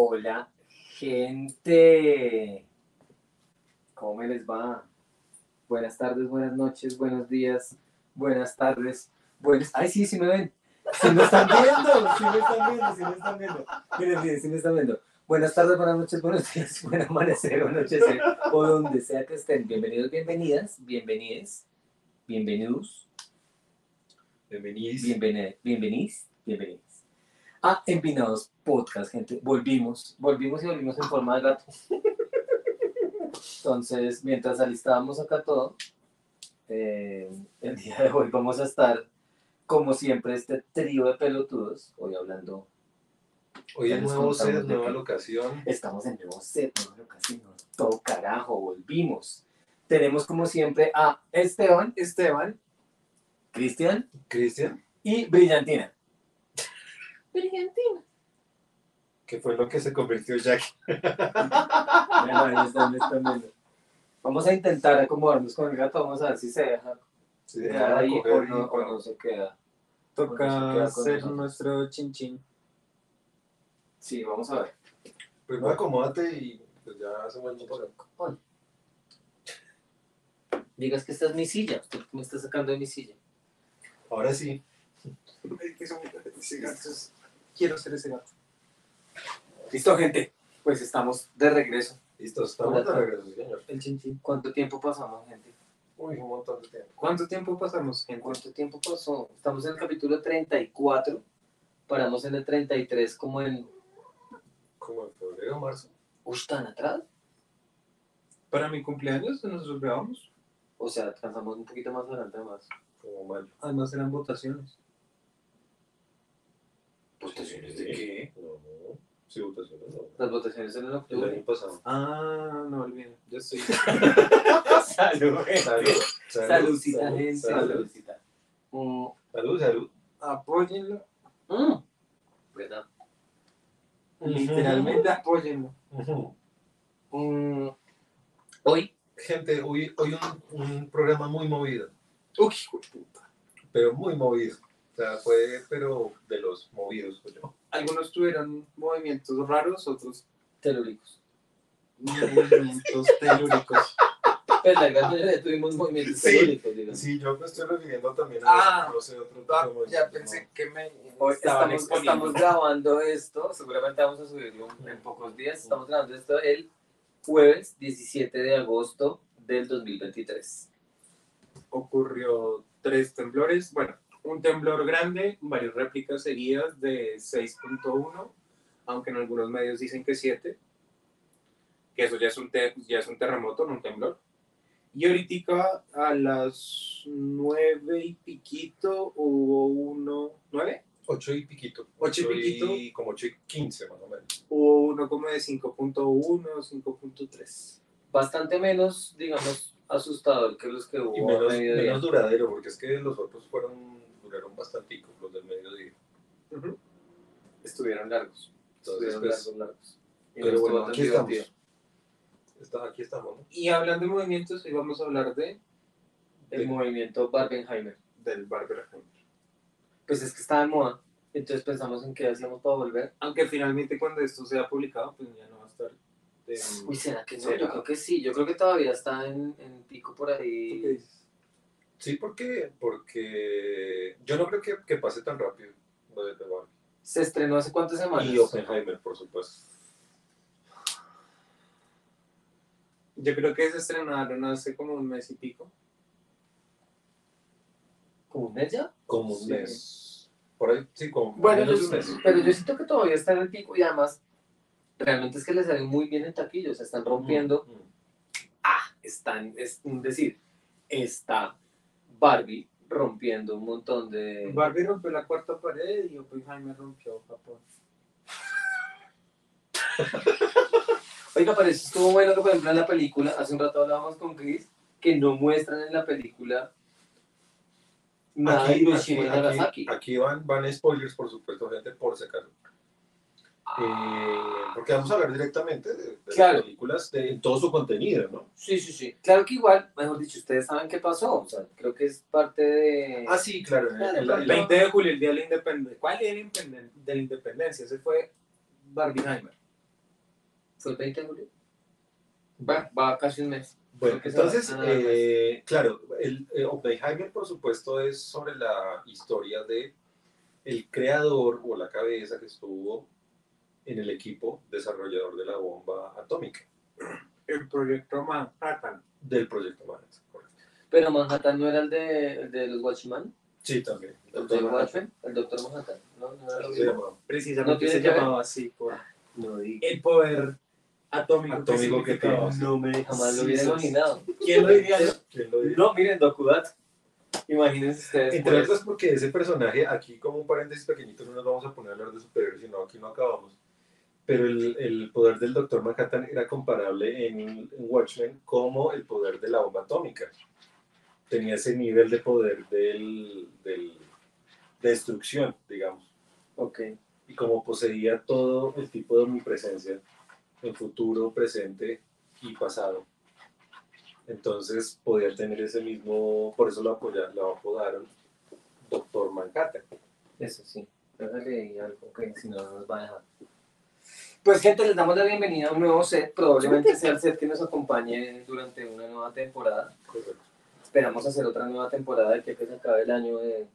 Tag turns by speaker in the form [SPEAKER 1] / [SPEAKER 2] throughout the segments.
[SPEAKER 1] Hola, gente. ¿Cómo les va? Buenas tardes, buenas noches, buenos días, buenas tardes. Buenas... Ay, sí, sí me ven. Sí me están viendo, sí me están viendo, sí me están viendo. Miren, miren, sí me están viendo. Buenas tardes, buenas noches, buenos días, buen amanecer, buen anochecer, o donde sea que estén. Bienvenidos, bienvenidas, bienvenides, bienvenidos,
[SPEAKER 2] Bienvenidos.
[SPEAKER 1] bienvenidos, bienvenidos, bienvenidos. A Empinados Podcast, gente. Volvimos, volvimos y volvimos en forma de gato. Entonces, mientras alistábamos acá todo, eh, el día de hoy vamos a estar, como siempre, este trío de pelotudos, hoy hablando
[SPEAKER 2] Hoy en nuevo set, nueva locación.
[SPEAKER 1] Estamos en nuevo set, nueva locación, todo carajo, volvimos. Tenemos como siempre a Esteban, Esteban, Cristian
[SPEAKER 2] Cristian,
[SPEAKER 1] y Brillantina. Brillantina.
[SPEAKER 2] que fue lo que se convirtió Jack.
[SPEAKER 1] Vamos a intentar acomodarnos con el gato, vamos a ver si se deja
[SPEAKER 2] Se dejaron
[SPEAKER 1] ahí
[SPEAKER 2] coger
[SPEAKER 1] o no, o no se queda.
[SPEAKER 3] Toca
[SPEAKER 1] se
[SPEAKER 3] hacer nuestro chin chin.
[SPEAKER 1] Sí, vamos a ver.
[SPEAKER 2] Primero acomódate y pues ya hacemos el por
[SPEAKER 1] Digas que esta es mi silla, usted me está sacando de mi silla.
[SPEAKER 2] Ahora sí.
[SPEAKER 3] Quiero ser ese gato.
[SPEAKER 1] Listo, gente. Pues estamos de regreso.
[SPEAKER 2] Listo, estamos de regreso, señor.
[SPEAKER 3] El chin chin.
[SPEAKER 1] ¿Cuánto tiempo pasamos, gente?
[SPEAKER 2] Uy, un montón de tiempo.
[SPEAKER 3] ¿Cuánto tiempo pasamos, gente?
[SPEAKER 1] ¿Cuánto tiempo pasó? Estamos en el capítulo 34. Paramos en el 33 como en...
[SPEAKER 2] Como en febrero o marzo.
[SPEAKER 1] ¿Ush, tan atrás?
[SPEAKER 3] Para mi cumpleaños nosotros grabamos.
[SPEAKER 1] O sea, alcanzamos un poquito más adelante más.
[SPEAKER 2] Como mayo.
[SPEAKER 3] Además eran votaciones.
[SPEAKER 1] ¿Votaciones de qué?
[SPEAKER 2] No, no. Sí, votaciones no.
[SPEAKER 1] Las votaciones en el
[SPEAKER 2] El
[SPEAKER 1] octubre.
[SPEAKER 2] año pasado.
[SPEAKER 3] Ah, no olviden. Yo estoy.
[SPEAKER 1] Salud,
[SPEAKER 2] Salud.
[SPEAKER 1] Saludcita,
[SPEAKER 2] salud,
[SPEAKER 1] gente.
[SPEAKER 2] Salud,
[SPEAKER 1] Saludcita. Mm,
[SPEAKER 2] salud. salud.
[SPEAKER 3] Apóyenlo.
[SPEAKER 1] mm. ¿Verdad?
[SPEAKER 3] Literalmente apóyenlo.
[SPEAKER 1] Mm, Hoy,
[SPEAKER 2] Gente, hoy, hoy un, un programa muy movido.
[SPEAKER 3] Uy, puta.
[SPEAKER 2] Pero muy movido. O sea, fue, pero de los movidos, pues yo.
[SPEAKER 3] Algunos tuvieron movimientos raros, otros
[SPEAKER 1] telúricos.
[SPEAKER 3] movimientos telúricos.
[SPEAKER 1] Pues la gran mayoría tuvimos movimientos
[SPEAKER 2] Sí.
[SPEAKER 1] telúricos, digamos.
[SPEAKER 2] Sí, yo me estoy refiriendo también
[SPEAKER 3] Ah.
[SPEAKER 2] a no sé, otro
[SPEAKER 3] Ah,
[SPEAKER 2] tipo de
[SPEAKER 3] ya pensé que me
[SPEAKER 1] Hoy estamos, estamos grabando esto, seguramente vamos a subirlo en pocos días. Estamos grabando esto el jueves 17 de agosto del 2023.
[SPEAKER 3] ocurrió tres temblores. Bueno, un temblor grande, varias réplicas seguidas de 6.1, aunque en algunos medios dicen que 7, que eso ya es un, te- ya es un terremoto, no un temblor. Y ahorita a las 9 y piquito hubo uno, ¿9?
[SPEAKER 2] Ocho y piquito.
[SPEAKER 3] Ocho y piquito.
[SPEAKER 2] Y como ocho y quince, más o menos.
[SPEAKER 3] Hubo uno como de 5.1, 5.3.
[SPEAKER 1] Bastante menos, digamos, asustador que los que hubo
[SPEAKER 2] Y
[SPEAKER 1] a
[SPEAKER 2] menos,
[SPEAKER 1] mediodía.
[SPEAKER 2] menos duradero, porque es que los otros fueron, duraron bastante, los del mediodía.
[SPEAKER 1] Estuvieron largos.
[SPEAKER 2] Entonces,
[SPEAKER 1] Estuvieron
[SPEAKER 2] pues,
[SPEAKER 1] largos, largos. Y
[SPEAKER 2] pero
[SPEAKER 1] no
[SPEAKER 2] bueno, aquí estamos. Está, aquí estamos, ¿no?
[SPEAKER 3] Y hablando de movimientos, hoy vamos a hablar de,
[SPEAKER 1] El movimiento Barbenheimer.
[SPEAKER 3] del Barberheimer.
[SPEAKER 1] Pues es que está de moda. Entonces pensamos en qué hacíamos para volver.
[SPEAKER 3] Aunque finalmente cuando esto sea publicado, pues ya no va a estar. de-
[SPEAKER 1] Uy, ¿será que no?
[SPEAKER 3] ¿Será?
[SPEAKER 1] Yo creo que sí. Yo creo que todavía está en, en pico por
[SPEAKER 3] ¿Tú qué
[SPEAKER 1] ahí.
[SPEAKER 3] dices?
[SPEAKER 2] Sí, porque, porque yo no creo que, que pase tan rápido lo de The Barbie.
[SPEAKER 1] Se estrenó hace cuántas semanas.
[SPEAKER 2] Y Oppenheimer, por supuesto.
[SPEAKER 3] Yo creo que se estrenaron hace como un mes y pico.
[SPEAKER 1] ¿Como un mes ya?
[SPEAKER 2] Como un
[SPEAKER 3] Sí.
[SPEAKER 2] mes. Por ahí, sí, como
[SPEAKER 1] Bueno,
[SPEAKER 2] menos
[SPEAKER 1] yo,
[SPEAKER 2] de un mes.
[SPEAKER 1] pero yo siento que todavía está en el pico y además realmente es que le salen muy bien en taquillos. Se están rompiendo.
[SPEAKER 2] Mm.
[SPEAKER 1] Ah, están, es decir, está Barbie rompiendo un montón de...
[SPEAKER 3] Barbie rompió la cuarta pared y Oppenheimer rompió Japón.
[SPEAKER 1] Oiga, pero eso estuvo bueno que por ejemplo en la película, hace un rato hablábamos con Chris, que no muestran en la película nada de
[SPEAKER 2] Aquí,
[SPEAKER 1] Hiroshima y Nagasaki.
[SPEAKER 2] aquí, aquí van, van spoilers, por supuesto, gente, por si acaso. Eh, porque vamos a hablar directamente de, de
[SPEAKER 1] Claro.
[SPEAKER 2] las películas de, en todo su contenido, ¿no?
[SPEAKER 1] Sí, sí, sí. Claro que igual, mejor dicho, ustedes saben qué pasó. O sea, creo que es parte de...
[SPEAKER 2] Ah, sí, claro.
[SPEAKER 3] El
[SPEAKER 2] en la-
[SPEAKER 3] 20 de julio, el día de la independencia. ¿Cuál día de la independen- de la independencia? Ese fue Barbieheimer.
[SPEAKER 1] ¿Fue el 20 de julio? Va, va casi un mes.
[SPEAKER 2] Bueno, entonces, eh, claro, el, eh, Oppenheimer, por supuesto, es sobre la historia de el creador o la cabeza que estuvo en el equipo desarrollador de la bomba atómica
[SPEAKER 3] El proyecto Manhattan.
[SPEAKER 2] del proyecto Manhattan. correcto.
[SPEAKER 1] Pero Manhattan no era el de, el de los Watchmen,
[SPEAKER 2] Sí, también.
[SPEAKER 1] el de Watchmen, el Doctor Manhattan. No, no era lo
[SPEAKER 2] Se
[SPEAKER 1] mismo.
[SPEAKER 2] llamaba.
[SPEAKER 3] Precisamente
[SPEAKER 1] No tiene
[SPEAKER 3] se
[SPEAKER 1] que ver.
[SPEAKER 3] llamaba así por
[SPEAKER 1] No
[SPEAKER 3] el poder atómico,
[SPEAKER 2] Atómico que tiene.
[SPEAKER 1] No me jamás lo
[SPEAKER 3] Sí,
[SPEAKER 1] hubiera imaginado.
[SPEAKER 3] ¿Quién lo diría?
[SPEAKER 2] ¿Quién lo diría?
[SPEAKER 1] No, miren, Dokudat. Imagínense ustedes.
[SPEAKER 2] Entre
[SPEAKER 1] pues,
[SPEAKER 2] otras porque ese personaje, aquí como un paréntesis pequeñito, no nos vamos a poner a hablar de superhéroes, sino aquí no acabamos. Pero el, el poder del Doctor Manhattan era comparable en, en Watchmen como el poder de la bomba atómica. Tenía ese nivel de poder del, del- de destrucción, digamos.
[SPEAKER 1] Ok.
[SPEAKER 2] Y como poseía todo el tipo de omnipresencia en futuro, presente y pasado. Entonces podía tener ese mismo, por eso lo, apoya- lo apodaron Doctor Manhattan.
[SPEAKER 1] Eso sí. Déjale ahí algo que si no nos va a dejar. Pues gente, les damos la bienvenida a un nuevo set. Probablemente sea el set que nos acompañe durante una nueva temporada. Esperamos hacer otra nueva temporada de que se acabe el año de...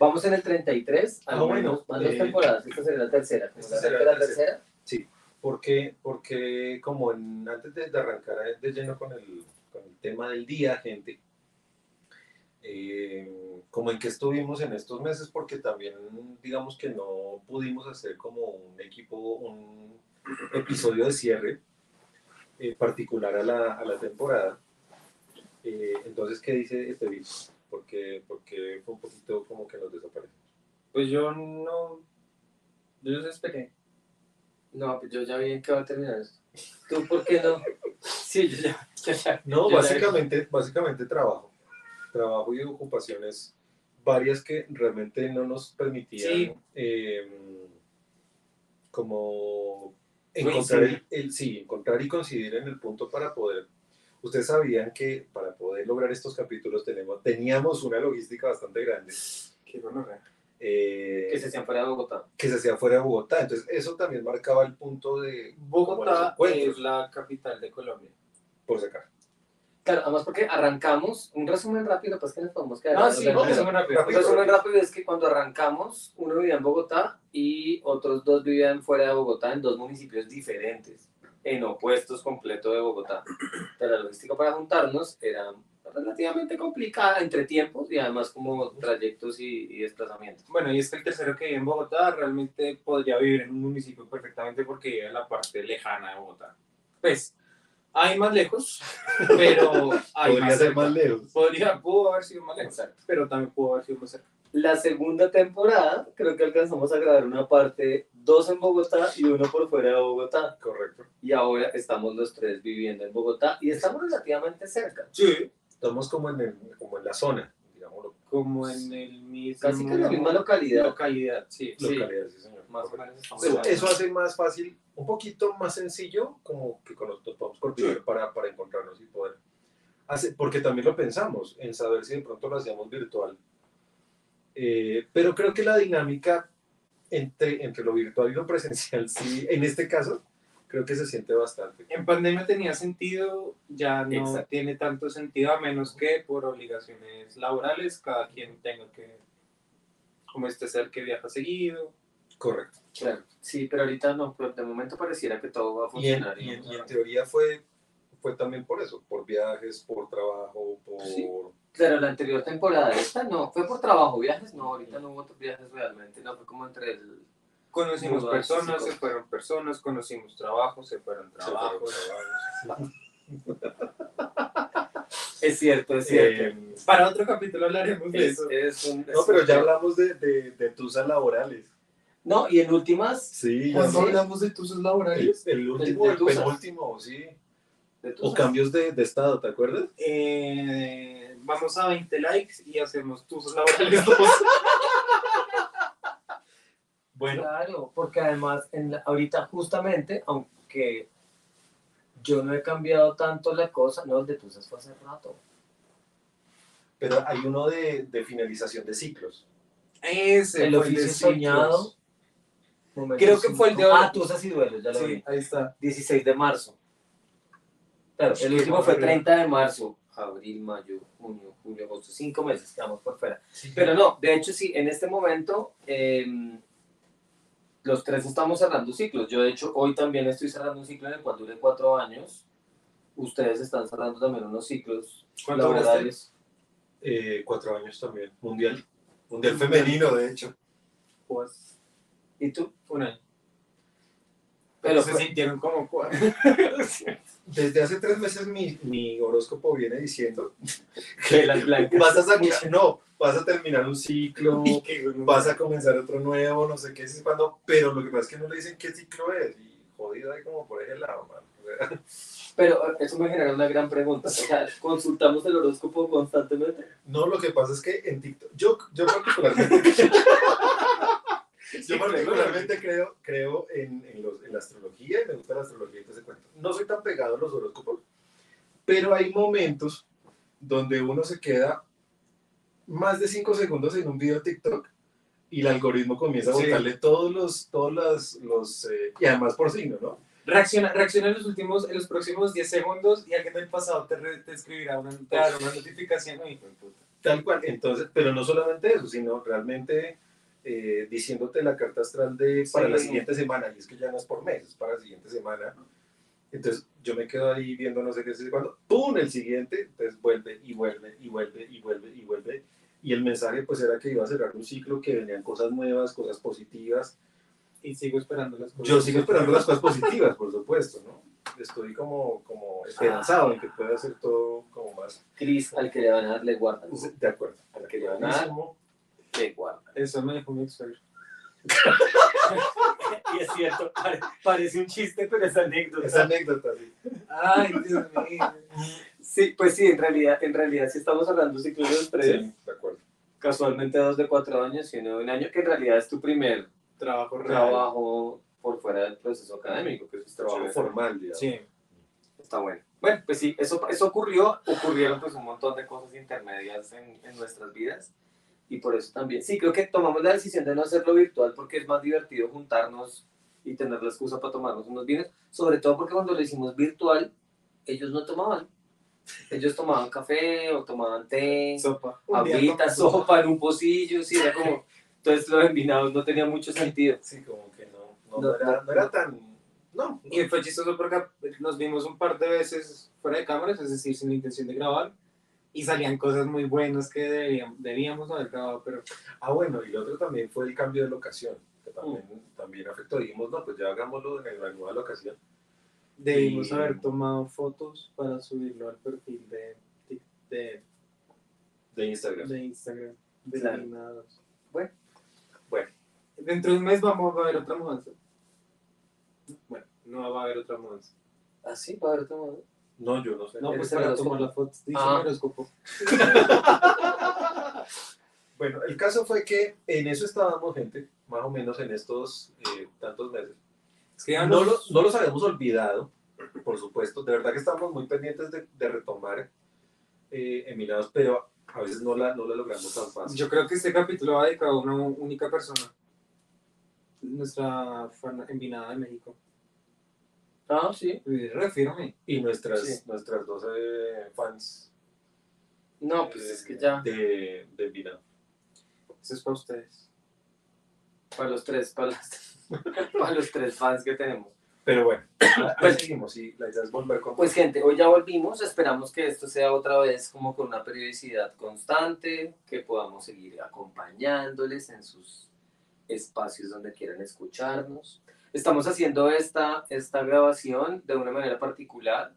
[SPEAKER 1] Vamos en el 33, al
[SPEAKER 2] Ah,
[SPEAKER 1] menos, más dos
[SPEAKER 2] eh,
[SPEAKER 1] temporadas. Esta sería la tercera.
[SPEAKER 2] Esta será la
[SPEAKER 1] la tercera.
[SPEAKER 2] Porque, porque como en- antes de, de arrancar de lleno con el, con el tema del día, gente, eh, como en que estuvimos en estos meses, porque también digamos que no pudimos hacer como un equipo, un episodio de cierre eh, particular a la, a la temporada. Eh, entonces, ¿qué dice este video? Porque, porque fue un poquito como que nos desaparecimos.
[SPEAKER 3] Pues yo no. Yo los esperé.
[SPEAKER 1] No, pues yo ya vi que va a terminar esto. ¿Tú por qué no? Sí, yo ya. yo ya-
[SPEAKER 2] No,
[SPEAKER 1] yo ya-
[SPEAKER 2] básicamente, básicamente trabajo. Trabajo y ocupaciones varias que realmente no nos permitían
[SPEAKER 3] Sí.
[SPEAKER 2] eh, como encontrar el, el- sí, encontrar y coincidir en el punto para poder. Ustedes sabían que para poder lograr estos capítulos tenemos, teníamos una logística bastante grande
[SPEAKER 3] Qué
[SPEAKER 2] eh,
[SPEAKER 1] Que se hacían fuera de Bogotá.
[SPEAKER 2] que se hacía fuera de Bogotá. Entonces, eso también marcaba el punto de
[SPEAKER 3] Bogotá es la capital de Colombia.
[SPEAKER 2] por sacar.
[SPEAKER 1] Claro, además porque arrancamos, un resumen rápido, pues que nos podemos quedar.
[SPEAKER 3] Ah, sí,
[SPEAKER 1] pero-
[SPEAKER 3] a rápido.
[SPEAKER 1] Un resumen rápido es que cuando arrancamos, uno vivía en Bogotá y otros dos vivían fuera de Bogotá en dos municipios diferentes, en opuestos completo de Bogotá. Pero la logística para juntarnos era relativamente complicada entre tiempos y además como trayectos y, y desplazamientos.
[SPEAKER 3] Bueno, y es que el tercero que vive en Bogotá realmente podría vivir en un municipio perfectamente porque vive en la parte lejana de Bogotá. Pues, hay más lejos, pero hay
[SPEAKER 2] Podría
[SPEAKER 3] más
[SPEAKER 2] ser
[SPEAKER 3] cerca.
[SPEAKER 2] más lejos.
[SPEAKER 3] Podría, pudo haber sido más lejos,
[SPEAKER 1] Exacto.
[SPEAKER 3] pero también pudo haber sido más cerca.
[SPEAKER 1] La segunda temporada, creo que alcanzamos a grabar una parte, dos en Bogotá y uno por fuera de Bogotá.
[SPEAKER 2] Correcto.
[SPEAKER 1] Y ahora estamos los tres viviendo en Bogotá y estamos relativamente cerca.
[SPEAKER 3] Sí.
[SPEAKER 2] Estamos como en, el- como en la zona, digámoslo.
[SPEAKER 3] Como en el mismo...
[SPEAKER 1] Casi que en la misma localidad.
[SPEAKER 3] Localidad, sí.
[SPEAKER 1] Sí.
[SPEAKER 2] Localidad, sí, señor.
[SPEAKER 1] Más o menos
[SPEAKER 2] Eso, eso hace más fácil, un poquito más sencillo, como que con- nos podemos coordinar para, para encontrarnos y poder hacer, porque también lo pensamos, en saber si de pronto lo hacíamos virtual. Eh, pero creo que la dinámica entre, entre lo virtual y lo presencial, sí, en este caso, creo que se siente bastante.
[SPEAKER 3] En pandemia tenía sentido, ya no
[SPEAKER 1] Exacto.
[SPEAKER 3] tiene tanto sentido a menos que por obligaciones laborales cada quien tenga que, como este ser que viaja seguido.
[SPEAKER 2] Correcto.
[SPEAKER 1] Claro, sí, pero ahorita no, pero de momento pareciera que todo va a
[SPEAKER 2] Y en,
[SPEAKER 1] funcionar.
[SPEAKER 2] y en- y teoría fue, fue también por eso, por viajes, por trabajo, por...
[SPEAKER 1] Sí. Claro, la anterior temporada, esta no, fue por trabajo, viajes, no, ahorita no hubo otros viajes realmente, no, fue como entre el...
[SPEAKER 3] Conocimos personas, se fueron personas, conocimos trabajos, se fueron trabajos.
[SPEAKER 2] trabajos.
[SPEAKER 1] Es cierto, es cierto.
[SPEAKER 2] Eh,
[SPEAKER 3] Para otro capítulo hablaremos de
[SPEAKER 1] es,
[SPEAKER 3] eso.
[SPEAKER 1] es un- es
[SPEAKER 2] no, pero
[SPEAKER 1] un-
[SPEAKER 2] ya hablamos de, de, de tusas laborales.
[SPEAKER 1] No, y en últimas,
[SPEAKER 2] Sí,
[SPEAKER 1] ya
[SPEAKER 3] Cuando
[SPEAKER 1] sí.
[SPEAKER 3] hablamos de tus laborales,
[SPEAKER 2] el último,
[SPEAKER 1] de
[SPEAKER 2] el penúltimo, sí.
[SPEAKER 1] de tus-
[SPEAKER 2] O cambios de, de estado, ¿te acuerdas?
[SPEAKER 3] eh, vamos a 20 likes y hacemos tus laborales.
[SPEAKER 2] Bueno,
[SPEAKER 1] Claro, porque además en la- ahorita justamente, aunque yo no he cambiado tanto la cosa, no, el de tusas fue hace rato.
[SPEAKER 2] pero hay uno de, de finalización de ciclos.
[SPEAKER 3] Ese
[SPEAKER 1] El oficio
[SPEAKER 3] de
[SPEAKER 1] soñado.
[SPEAKER 3] Creo que fue el de hoy.
[SPEAKER 1] Ah, Tusas y duelos, ya lo
[SPEAKER 3] Sí,
[SPEAKER 1] vi.
[SPEAKER 3] ahí está.
[SPEAKER 1] 16 de marzo. Claro, el último fue
[SPEAKER 3] barbaridad.
[SPEAKER 1] 30 de marzo. Abril, mayo, junio, julio, agosto. Cinco meses quedamos por fuera. Pero no, de hecho sí, en este momento em, los tres estamos cerrando ciclos. Yo de hecho hoy también estoy cerrando un ciclo en el cual dure cuatro años. Ustedes están cerrando también unos ciclos laborales.
[SPEAKER 2] Eh, cuatro años también. Mundial. Mundial femenino, de hecho.
[SPEAKER 3] Pues,
[SPEAKER 1] ¿Y tú?
[SPEAKER 3] un año.
[SPEAKER 1] Pero
[SPEAKER 3] se
[SPEAKER 1] fue-
[SPEAKER 3] sintieron como cuatro.
[SPEAKER 2] Desde hace tres meses mi, mi horóscopo viene diciendo
[SPEAKER 1] que las blancas.
[SPEAKER 2] vas a sacar, no, vas a terminar un ciclo, vas a comenzar otro nuevo, no sé qué, es cuando, pero lo que pasa es que no le dicen qué ciclo es, y jodido ahí como por ese lado, man.
[SPEAKER 1] Pero eh, eso me genera una gran pregunta. O sea, ¿consultamos el horóscopo constantemente?
[SPEAKER 2] No, lo que pasa es que en TikTok, yo, yo particularmente, yo particularmente creo, creo en, en, los- en la astrología, y me gusta la astrología y todo ese cuento. No soy tan pegado a los horóscopos, pero hay momentos donde uno se queda más de 5 segundos en un video de TikTok y el algoritmo comienza a
[SPEAKER 3] Sí.
[SPEAKER 2] botarle todos los, todos los, los eh, y además por signo, ¿no?
[SPEAKER 3] Reacciona, reacciona en los últimos, en los próximos 10 segundos y alguien del pasado te, re- te escribirá una, te dará una notificación. Ay, puta.
[SPEAKER 2] Tal cual, entonces, pero no solamente eso, sino realmente eh, diciéndote la carta astral de para
[SPEAKER 3] Sí.
[SPEAKER 2] la siguiente semana, y es que ya no es por mes, es para la siguiente semana. Entonces yo me quedo ahí viendo no sé qué es cuando, ¡pum! el siguiente, entonces vuelve y vuelve y vuelve y vuelve y vuelve. Y el mensaje pues era que iba a cerrar un ciclo, que venían cosas nuevas, cosas positivas.
[SPEAKER 3] Y sigo esperando las cosas.
[SPEAKER 2] Yo sigo esperando las cosas positivas, por supuesto, ¿no? Estoy como, como esperanzado en que pueda ser todo como más
[SPEAKER 1] Cris, al que le van a dar, le guardan.
[SPEAKER 2] de acuerdo.
[SPEAKER 1] Al que le van a dar,
[SPEAKER 3] Eso me dijo mi ex suegro.
[SPEAKER 1] Y es cierto, pare- parece un chiste, pero es anécdota.
[SPEAKER 2] Esa anécdota, sí.
[SPEAKER 3] Ay, Dios mío.
[SPEAKER 1] Sí, pues sí, en realidad, en realidad sí estamos hablando ciclos de tres,
[SPEAKER 2] Sí, de acuerdo.
[SPEAKER 1] casualmente dos de cuatro años y uno de un año, que en realidad es tu primer
[SPEAKER 3] Trabajo
[SPEAKER 1] trabajo por fuera del proceso académico, que es
[SPEAKER 2] Trabajo
[SPEAKER 1] chévere.
[SPEAKER 2] formal, digamos.
[SPEAKER 3] Sí.
[SPEAKER 1] Está bueno. Bueno, pues sí, eso, eso ocurrió, ocurrieron pues un montón de cosas intermedias en, en nuestras vidas y por eso también, sí, creo que tomamos la decisión de no hacerlo virtual porque es más divertido juntarnos y tener la excusa para tomarnos unos vines, sobre todo porque cuando lo hicimos virtual, ellos no tomaban. Ellos tomaban café o tomaban té,
[SPEAKER 3] Sopa.
[SPEAKER 1] Agüita, sopa en un pocillo, sí, era como, entonces los envinados no tenía mucho sentido.
[SPEAKER 2] Sí, como que no, no,
[SPEAKER 1] No,
[SPEAKER 2] no era, no era tan... No,
[SPEAKER 3] Y fue chistoso porque nos vimos un par de veces fuera de cámaras, es decir, sin la intención de grabar, y salían cosas muy buenas que debíamos, debíamos haber grabado, pero
[SPEAKER 2] Ah, bueno, y lo otro también fue el cambio de locación, que también, también afectó. Dijimos, no, pues ya hagámoslo en la nueva locación.
[SPEAKER 3] debimos
[SPEAKER 2] Y-
[SPEAKER 3] haber tomado fotos para subirlo al perfil de, de,
[SPEAKER 2] De Instagram.
[SPEAKER 3] de Instagram. De
[SPEAKER 1] Claro. Bueno.
[SPEAKER 2] Bueno.
[SPEAKER 3] Dentro de un mes vamos a ver otra mudanza. Bueno, no va a haber otra mudanza.
[SPEAKER 1] ¿Ah, sí? ¿Va a haber tomado?
[SPEAKER 2] No, yo no sé.
[SPEAKER 3] No,
[SPEAKER 1] ¿Eres
[SPEAKER 3] pues para tomar la foto. Dice
[SPEAKER 1] Ah.
[SPEAKER 3] horóscopo.
[SPEAKER 2] Bueno, el caso fue que en eso estábamos, gente, más o menos en estos eh, tantos meses.
[SPEAKER 3] Es que ya
[SPEAKER 2] No,
[SPEAKER 3] nos-
[SPEAKER 2] lo- no los habíamos olvidado, por supuesto. De verdad que estamos muy pendientes de, de retomar eh, Emilados, pero a veces no la, no la logramos tan fácil.
[SPEAKER 3] Yo creo que este capítulo va dedicado a una única persona. Nuestra fan envinada de México.
[SPEAKER 1] Ah, sí.
[SPEAKER 3] Y Re firme.
[SPEAKER 2] Y nuestras,
[SPEAKER 1] Sí.
[SPEAKER 2] nuestras 12 fans
[SPEAKER 1] No, pues
[SPEAKER 2] eh,
[SPEAKER 1] es que ya,
[SPEAKER 2] de, de Envinado.
[SPEAKER 3] Eso es para ustedes.
[SPEAKER 1] para los tres, para los, para los tres fans que tenemos.
[SPEAKER 2] Pero bueno,
[SPEAKER 1] Pues-
[SPEAKER 2] seguimos y la idea es volver con...
[SPEAKER 1] Pues gente, hoy ya volvimos, esperamos que esto sea otra vez como con una periodicidad constante, que podamos seguir acompañándoles en sus espacios donde quieran escucharnos. Estamos haciendo esta, esta grabación de una manera particular,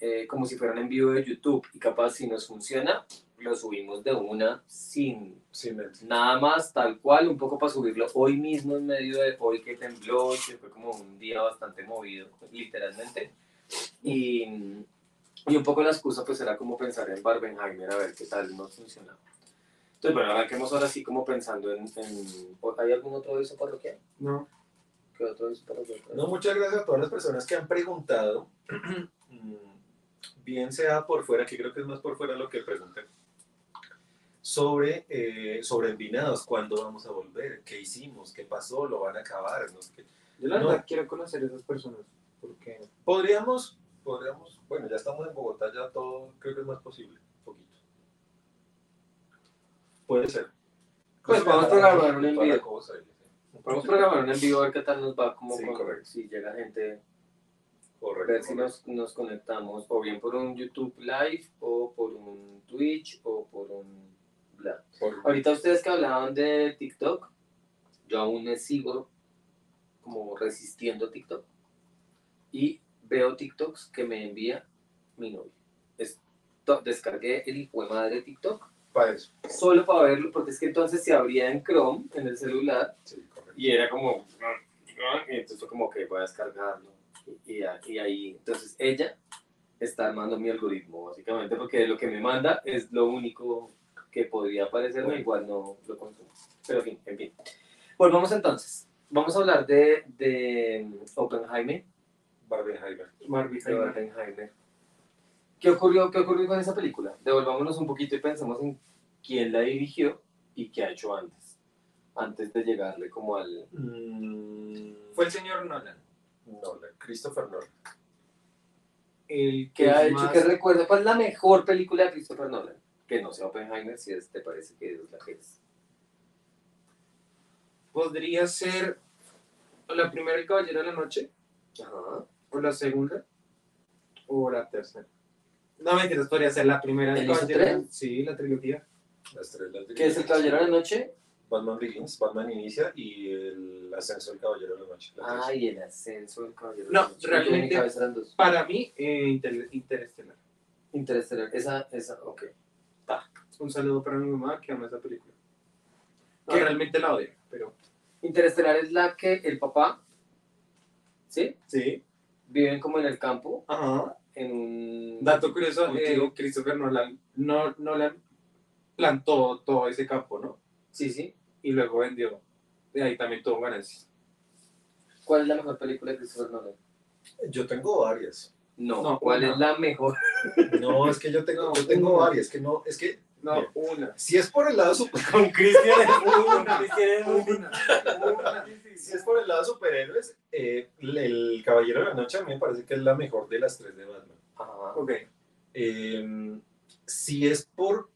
[SPEAKER 1] eh, como si fuera un en vivo de YouTube, y capaz si nos funciona, lo subimos de una sin
[SPEAKER 2] mente.
[SPEAKER 1] nada más tal cual, un poco para subirlo hoy mismo en medio de hoy que tembló, que fue como un día bastante movido, literalmente. Y, y un poco la excusa pues era como pensar en Barbenheimer, a ver qué tal nos funcionaba. Entonces, bueno, arranquemos ahora sí como pensando en... en- ¿Hay algún otro aviso parroquial?
[SPEAKER 3] No.
[SPEAKER 1] ¿Qué otro?
[SPEAKER 2] No, muchas gracias a todas las personas que han preguntado, mm, bien sea por fuera, que creo que es más por fuera lo que pregunté, sobre, eh, sobre envinados, cuándo vamos a volver, qué hicimos, qué pasó, lo van a acabar. ¿no? Que-
[SPEAKER 3] Yo la
[SPEAKER 2] No.
[SPEAKER 3] verdad quiero conocer a esas personas. Porque
[SPEAKER 2] Podríamos, podríamos, bueno, ya estamos en Bogotá, ya todo creo que es más posible, un poquito. Puede ser.
[SPEAKER 1] Pues vamos a programar un envío. Podemos programar un en vivo a ver qué tal nos va, como
[SPEAKER 2] Sí,
[SPEAKER 1] con- si llega gente,
[SPEAKER 2] Correcto.
[SPEAKER 1] ver si
[SPEAKER 2] correcto.
[SPEAKER 1] nos, nos conectamos o bien por un YouTube Live o por un Twitch o por un... bla.
[SPEAKER 2] Por-
[SPEAKER 1] Ahorita ustedes que hablaban de TikTok, yo aún me sigo como resistiendo TikTok y veo TikToks que me envía mi novio. Esto- descargué el hijo de madre TikTok
[SPEAKER 2] para eso.
[SPEAKER 1] solo para verlo porque es que entonces se abría en Chrome en el celular
[SPEAKER 2] Sí.
[SPEAKER 1] Y era como y entonces fue como que voy a descargarlo. Y, y ahí entonces ella está armando mi algoritmo básicamente porque lo que me manda es lo único que podría aparecerme
[SPEAKER 2] Bueno.
[SPEAKER 1] igual no lo consumo. Pero en fin en fin. Volvamos entonces. Vamos a hablar de, de Oppenheimer.
[SPEAKER 2] Barbenheimer.
[SPEAKER 3] Barbie
[SPEAKER 1] de Oppenheimer ¿Qué ocurrió, ¿Qué ocurrió con esa película? Devolvámonos un poquito y pensemos en quién la dirigió y qué ha hecho antes antes de llegarle como al
[SPEAKER 2] Mm,
[SPEAKER 3] Fue el señor Nolan.
[SPEAKER 2] Nolan, Christopher Nolan.
[SPEAKER 3] El
[SPEAKER 1] ¿Qué ha hecho?
[SPEAKER 3] más-
[SPEAKER 1] ¿Qué recuerda? ¿Cuál es la mejor película de Christopher Nolan? Que no sea Oppenheimer, si es, te parece que es la que es.
[SPEAKER 3] Podría ser la primera El Caballero de la Noche,
[SPEAKER 1] Ajá.
[SPEAKER 3] o la segunda, o la tercera. No mentiras, podría ser la primera
[SPEAKER 1] ¿Él
[SPEAKER 3] El Caballero de la-
[SPEAKER 1] tres?
[SPEAKER 3] Sí, la trilogía.
[SPEAKER 2] Las tres las
[SPEAKER 1] ¿Qué es El Caballero de la Noche?
[SPEAKER 2] Batman Begins, Batman Inicia y el ascenso del Caballero de la Noche. la tres.
[SPEAKER 1] Ay, el ascenso del Caballero de
[SPEAKER 3] No,
[SPEAKER 1] la Noche.
[SPEAKER 3] realmente-
[SPEAKER 1] En mi cabeza eran dos.
[SPEAKER 3] Para mí, eh, Inter- Interestelar.
[SPEAKER 1] Interestelar. Esa, esa, ok.
[SPEAKER 3] Un saludo para mi mamá que ama esa película.
[SPEAKER 1] No,
[SPEAKER 3] Que
[SPEAKER 1] no.
[SPEAKER 3] realmente la odia, pero.
[SPEAKER 1] Interestelar es la que el papá, ¿sí?
[SPEAKER 3] Sí.
[SPEAKER 1] Viven como en el campo,
[SPEAKER 3] Ajá.
[SPEAKER 1] en un...
[SPEAKER 3] Dato curioso, eh. Christopher Nolan, no, Nolan plantó todo ese campo, ¿no?
[SPEAKER 1] Sí, sí.
[SPEAKER 3] Y luego vendió. De ahí también tuvo ganancias.
[SPEAKER 1] ¿Cuál es la mejor película de Christopher Nolan?
[SPEAKER 2] Yo tengo varias.
[SPEAKER 1] No,
[SPEAKER 3] No,
[SPEAKER 1] ¿cuál
[SPEAKER 3] una.
[SPEAKER 1] es la mejor?
[SPEAKER 2] No, es que yo tengo, yo tengo
[SPEAKER 3] Una.
[SPEAKER 2] varias. Que no, es que
[SPEAKER 3] No,
[SPEAKER 2] Bien.
[SPEAKER 3] una.
[SPEAKER 2] si es por el lado super-
[SPEAKER 1] Con Cristian
[SPEAKER 3] Una. Una. Una.
[SPEAKER 2] si es por el lado superhéroes, eh, el Caballero de la Noche a mí me parece que es la mejor de las tres de Batman.
[SPEAKER 1] Ajá.
[SPEAKER 3] Ok.
[SPEAKER 2] Eh, si es por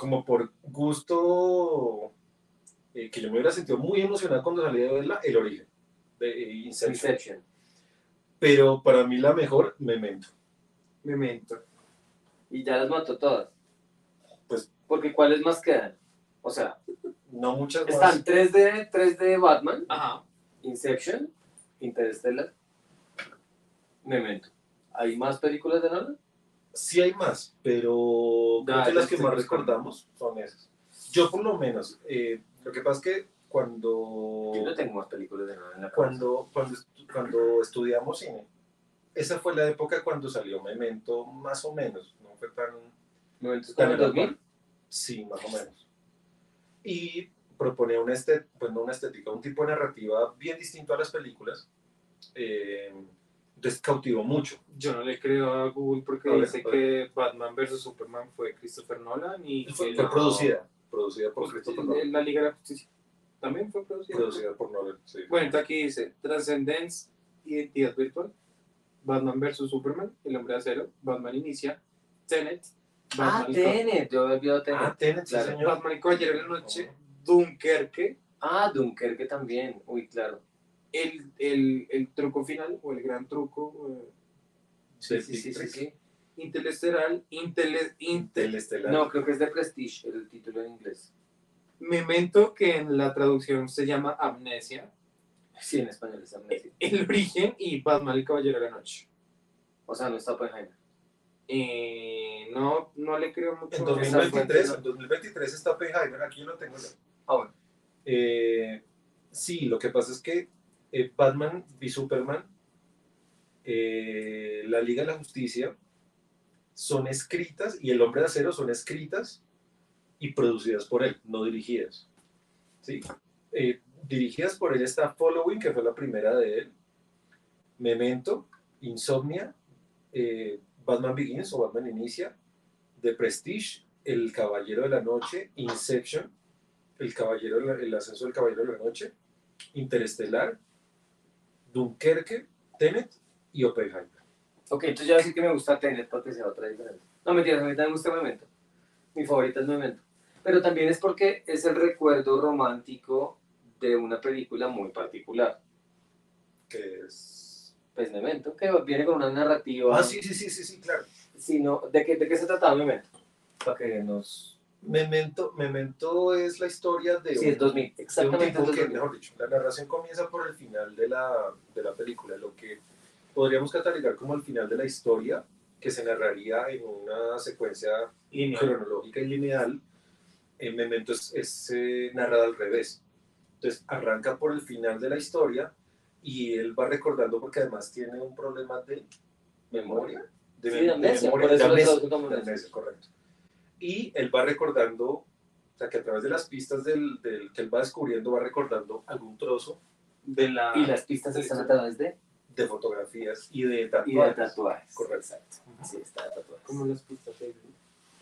[SPEAKER 2] como por gusto eh, que yo me hubiera sentido muy emocionado cuando salí de verla, el origen de eh, Inception.
[SPEAKER 1] Inception.
[SPEAKER 2] Pero para mí la mejor, Memento.
[SPEAKER 3] Memento.
[SPEAKER 1] Y ya las mató todas.
[SPEAKER 2] Pues-
[SPEAKER 1] Porque ¿cuáles más quedan? O sea,
[SPEAKER 2] No muchas más.
[SPEAKER 1] están 3 de, 3 de Batman,
[SPEAKER 3] Ajá.
[SPEAKER 1] Inception, Interstellar, Memento. ¿Hay más películas de Nolan?
[SPEAKER 2] Sí hay más, pero creo que las que
[SPEAKER 1] estoy
[SPEAKER 2] más recordamos son esas. Yo por lo menos, eh, lo que pasa es que cuando,
[SPEAKER 1] Yo no tengo más películas de Nolan en la
[SPEAKER 2] cuando, cuando, cuando estudiamos cine, esa fue la época cuando salió Memento, más o menos, no fue tan...
[SPEAKER 1] Memento
[SPEAKER 2] tan la
[SPEAKER 1] 2000.
[SPEAKER 2] par. Sí, más o menos. Y proponía una, estet pues no una estética, un tipo de narrativa bien distinto a las películas. Eh, entonces cautivó mucho.
[SPEAKER 3] Yo no le creo a Google porque
[SPEAKER 2] ver,
[SPEAKER 3] dice que Batman vs Superman fue Christopher Nolan y
[SPEAKER 2] Fue,
[SPEAKER 3] que
[SPEAKER 2] fue
[SPEAKER 3] la-
[SPEAKER 2] producida, producida por
[SPEAKER 3] pues,
[SPEAKER 2] Christopher Nolan.
[SPEAKER 3] La Liga de la Justicia. También fue producida.
[SPEAKER 2] Producida por Nolan, sí.
[SPEAKER 3] Bueno, entonces aquí dice Transcendence, Identidad Virtual, Batman vs Superman, El Hombre de Acero, Batman Inicia, Tenet,
[SPEAKER 1] Ah,
[SPEAKER 3] Batman,
[SPEAKER 1] Tenet. Yo había olvidado Tenet.
[SPEAKER 2] Ah, Tenet, sí,
[SPEAKER 1] Claro.
[SPEAKER 2] señor.
[SPEAKER 3] Batman y Caballero de la Noche, Dunkerque,
[SPEAKER 1] Ah, Dunkerque también. Uy, claro.
[SPEAKER 3] El, el, el truco final o el gran truco, eh,
[SPEAKER 1] Sí, sí, sí, sí.
[SPEAKER 3] Interestelar, Intele-
[SPEAKER 2] Interestelar.
[SPEAKER 1] No, creo que es de Prestige, el título en inglés.
[SPEAKER 3] Memento, que en la traducción se llama Amnesia,
[SPEAKER 1] Sí, en español es Amnesia.
[SPEAKER 3] El Origen y Batman y Caballero de la Noche.
[SPEAKER 1] O sea, no está Oppenheimer.
[SPEAKER 3] Eh, no, no le creo mucho.
[SPEAKER 2] En
[SPEAKER 3] a esa
[SPEAKER 2] 2023,
[SPEAKER 3] fuente.
[SPEAKER 2] en 2023 está Oppenheimer, aquí lo tengo yo.
[SPEAKER 1] Ah, bueno.
[SPEAKER 2] Eh, sí, lo que pasa es que eh, Batman y Superman, eh, la Liga de la Justicia, son escritas y El Hombre de Acero son escritas y producidas por él, no dirigidas. ¿sí? Eh, dirigidas por él está Following, que fue la primera de él, Memento, Insomnia, Batman Begins o Batman Inicia, The Prestige El Caballero de la Noche, Inception, El, Caballero el Ascenso del Caballero de la Noche, Interestelar, Dunkerque, Tenet y Oppenheimer.
[SPEAKER 1] Ok, entonces yo voy a decir que me gusta Tenet porque sea otra diferente. No, mentiras, a mí también me gusta Memento. Mi favorita es Memento. Pero también es porque es el recuerdo romántico de una película muy particular.
[SPEAKER 2] Que es...
[SPEAKER 1] Pues Memento, que viene con una narrativa.
[SPEAKER 2] Ah, sí, sí, sí, sí, sí, claro.
[SPEAKER 1] sino- ¿de, qué, ¿De qué se trataba Memento? Para que nos...
[SPEAKER 2] Memento, Memento es la historia de
[SPEAKER 1] Sí,
[SPEAKER 2] un,
[SPEAKER 1] es 2000,
[SPEAKER 2] de un
[SPEAKER 1] exactamente.
[SPEAKER 2] tipo
[SPEAKER 1] es
[SPEAKER 2] que,
[SPEAKER 1] 2000.
[SPEAKER 2] mejor dicho, la narración comienza por el final de la, de la película, lo que podríamos catalogar como el final de la historia, que se narraría en una secuencia
[SPEAKER 3] Lineal.
[SPEAKER 2] cronológica y lineal. En Memento es, es, eh, narrada al revés. Entonces arranca por el final de la historia y él va recordando porque además tiene un problema de memoria. De,
[SPEAKER 1] Sí, de amnesia,
[SPEAKER 2] memoria,
[SPEAKER 1] por eso
[SPEAKER 2] de de
[SPEAKER 1] amnesia,
[SPEAKER 2] correcto. Y él va recordando, o sea, que a través de las pistas del, del- que él va descubriendo, va recordando algún trozo
[SPEAKER 3] De la...
[SPEAKER 1] Y las pistas están a través de...
[SPEAKER 2] de fotografías y de
[SPEAKER 1] Y de
[SPEAKER 2] tatuajes.
[SPEAKER 1] tatuajes.
[SPEAKER 2] Correcto.
[SPEAKER 1] Exacto. Sí, está de tatuajes.
[SPEAKER 3] Como las pistas de...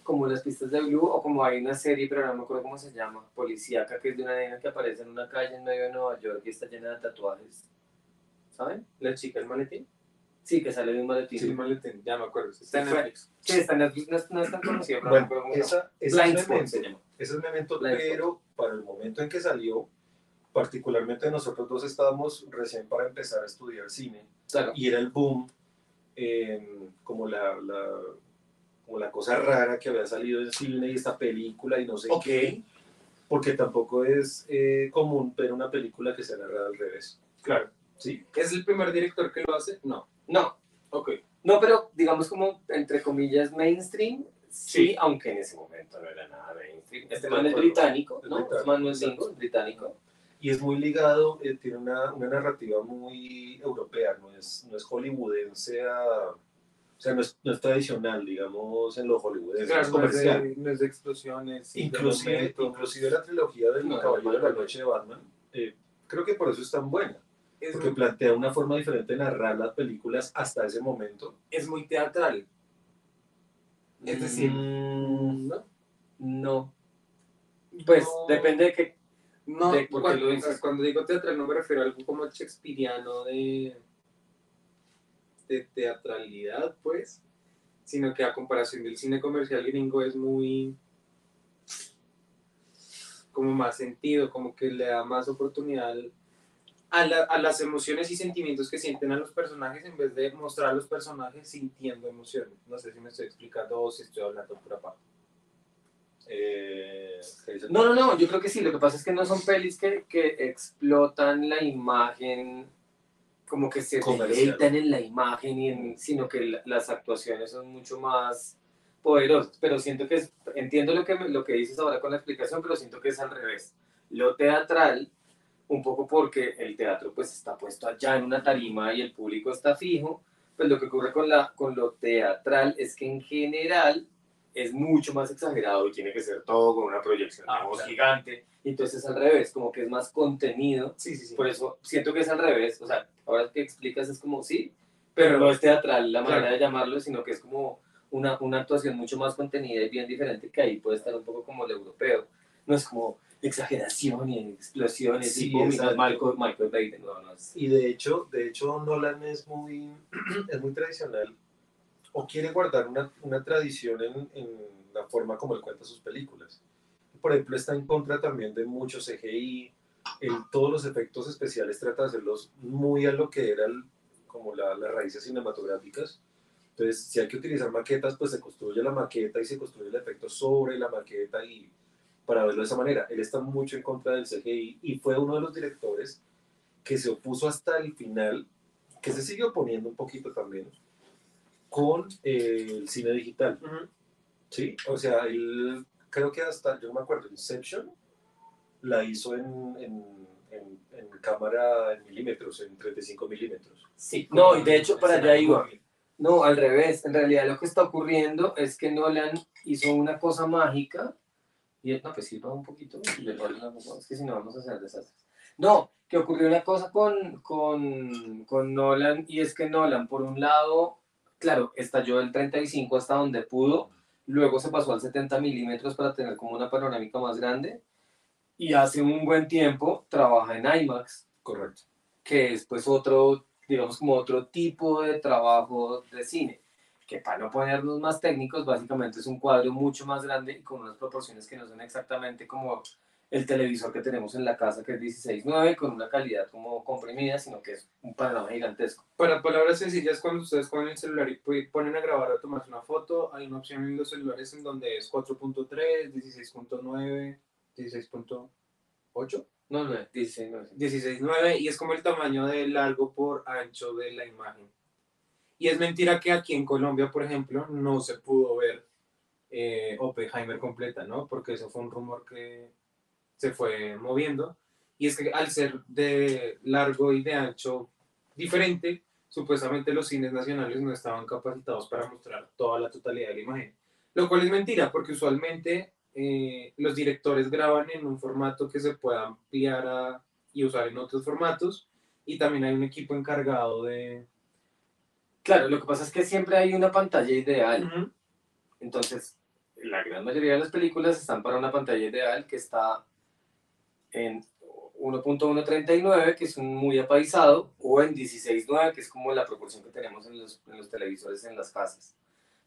[SPEAKER 1] como las pistas de Blue o como hay una serie, pero no me acuerdo cómo se llama, policíaca, que es de una nena que aparece en una calle en medio de Nueva York y está llena de tatuajes. ¿Saben?
[SPEAKER 3] La chica, el maletín.
[SPEAKER 1] Sí, que sale de un maletín.
[SPEAKER 3] Sí, maletín, ya me acuerdo. Está en Netflix.
[SPEAKER 1] Sí, está en Netflix, no, no es tan conocido, pero
[SPEAKER 2] Bueno, esa, esa
[SPEAKER 1] Blind
[SPEAKER 2] es Memento.
[SPEAKER 1] se llama.
[SPEAKER 2] Ese es Memento,
[SPEAKER 1] Blind
[SPEAKER 2] pero para el momento en que salió, particularmente nosotros dos estábamos recién para empezar a estudiar cine
[SPEAKER 1] Claro.
[SPEAKER 2] y era el boom, en como, la, la- como la cosa rara que había salido en cine y esta película y no sé qué, porque tampoco es eh, común ver una película que sea narrada al revés.
[SPEAKER 3] Claro.
[SPEAKER 2] ¿Sí?
[SPEAKER 3] ¿Es el primer director que lo hace? No.
[SPEAKER 1] No,
[SPEAKER 3] Ok.
[SPEAKER 1] no, pero digamos como, entre comillas, mainstream, sí,
[SPEAKER 3] Sí.
[SPEAKER 1] aunque en ese momento no era nada mainstream. Este man es británico, ¿no?
[SPEAKER 2] británico,
[SPEAKER 1] Este man no es es británico.
[SPEAKER 2] Y es muy ligado, eh, tiene una, una narrativa muy europea, no es, no es hollywoodense, a- o sea, no es, no es tradicional, digamos, en lo hollywoodense,
[SPEAKER 3] Claro,
[SPEAKER 2] es
[SPEAKER 3] no es,
[SPEAKER 2] comercial.
[SPEAKER 3] de, no es de explosiones. sí, de
[SPEAKER 2] Inclusive, inclusive la trilogía del
[SPEAKER 1] No,
[SPEAKER 2] Caballero de la
[SPEAKER 1] no.
[SPEAKER 2] Noche de Batman, eh, creo que por eso es tan buena,
[SPEAKER 3] Es,
[SPEAKER 2] porque plantea una forma diferente de narrar las películas hasta ese momento.
[SPEAKER 3] es muy teatral. Es decir,
[SPEAKER 2] Mm,
[SPEAKER 3] ¿no?
[SPEAKER 1] No. Pues
[SPEAKER 3] No.
[SPEAKER 1] depende de qué
[SPEAKER 3] No,
[SPEAKER 1] ¿De por qué
[SPEAKER 3] cuando,
[SPEAKER 1] lo dices?
[SPEAKER 3] cuando digo teatral no me refiero a algo como shakespeariano de, de teatralidad, pues, sino que a comparación del cine comercial gringo es muy como más sentido, como que le da más oportunidad al- a, la- a las emociones y sentimientos que sienten a los personajes en vez de mostrar a los personajes sintiendo emociones. No sé si me estoy explicando o si estoy hablando pura paja.
[SPEAKER 2] eh.
[SPEAKER 1] No, no, no, yo creo que sí. Lo que pasa es que no son pelis que, que explotan la imagen, como que se deleitan en la imagen, y en- sino que la- las actuaciones son mucho más poderosas. Pero siento que es, entiendo lo que, lo que dices ahora con la explicación, pero siento que es al revés. Lo teatral, un poco porque el teatro pues está puesto allá en una tarima y el público está fijo, pues lo que ocurre con, la, con lo teatral es que en general es mucho más exagerado y tiene que ser todo con una proyección de
[SPEAKER 3] Ah,
[SPEAKER 1] voz
[SPEAKER 3] claro.
[SPEAKER 1] gigante. Y entonces al revés, como que es más contenido.
[SPEAKER 3] Sí, sí, sí.
[SPEAKER 1] Por eso siento que es al revés. O sea, ahora que explicas es como sí, pero no es teatral la manera
[SPEAKER 3] Claro.
[SPEAKER 1] de llamarlo, sino que es como una, una actuación mucho más contenida y bien diferente que ahí puede estar un poco como el europeo. No es como exageración y explosiones
[SPEAKER 2] Sí,
[SPEAKER 1] y. Michael, Michael Bay de nuevo, no es-
[SPEAKER 2] Y de hecho, de hecho Nolan es muy, es muy tradicional o quiere guardar una, una tradición en, en la forma como él cuenta sus películas. Por ejemplo, está en contra también de mucho CGI, el, todos los efectos especiales trata de hacerlos muy a lo que eran como la- las raíces cinematográficas. Entonces, si hay que utilizar maquetas, pues se construye la maqueta y se construye el efecto sobre la maqueta y para verlo de esa manera. Él está mucho en contra del CGI y fue uno de los directores que se opuso hasta el final, que se sigue oponiendo un poquito también, con eh, el cine digital.
[SPEAKER 3] Ujú.
[SPEAKER 2] ¿sí? O sea, él creo que hasta, yo no me acuerdo, Inception la hizo en, en, en- en cámara en milímetros, en 35 milímetros.
[SPEAKER 1] Sí, no, y de hecho para allá iba. No, al revés. En realidad lo que está ocurriendo es que Nolan hizo una cosa mágica. Y no, pues sí, va un poquito. le una Es que si no vamos a hacer desastres. No, que ocurrió una cosa con, con, con Nolan y es que Nolan, por un lado, claro, estalló el 35 hasta donde pudo luego se pasó al 70 milímetros para tener como una panorámica más grande, y hace un buen tiempo trabaja en IMAX,
[SPEAKER 2] Correcto.
[SPEAKER 1] que es pues otro, digamos como otro tipo de trabajo de cine, que para no ponernos más técnicos, básicamente es un cuadro mucho más grande y con unas proporciones que no son exactamente como el televisor que tenemos en la casa, que es 16.9, con una calidad como comprimida, sino que es un panorama gigantesco.
[SPEAKER 3] Para palabras sencillas, cuando ustedes cogen el celular y ponen a grabar o tomarse una foto, hay una opción en los celulares en donde es 4.3, 16.9, 16.8,
[SPEAKER 1] No, no, 16.9.
[SPEAKER 3] 16.9 y es como el tamaño de largo por ancho de la imagen. Y es mentira que aquí en Colombia, por ejemplo, no se pudo ver eh, Oppenheimer completa, ¿no? Porque eso fue un rumor que se fue moviendo. Y es que al ser de largo y de ancho diferente, supuestamente los cines nacionales no estaban capacitados para mostrar toda la totalidad de la imagen. Lo cual es mentira, porque usualmente eh, los directores graban en un formato que se pueda ampliar y usar en otros formatos. Y también hay un equipo encargado de...
[SPEAKER 1] Claro, lo que pasa es que siempre hay una pantalla ideal. Entonces, la gran mayoría de las películas están para una pantalla ideal que está en 1.139, que es un muy apaisado, o en 16.9, que es como la proporción que tenemos en los, en los televisores en las casas.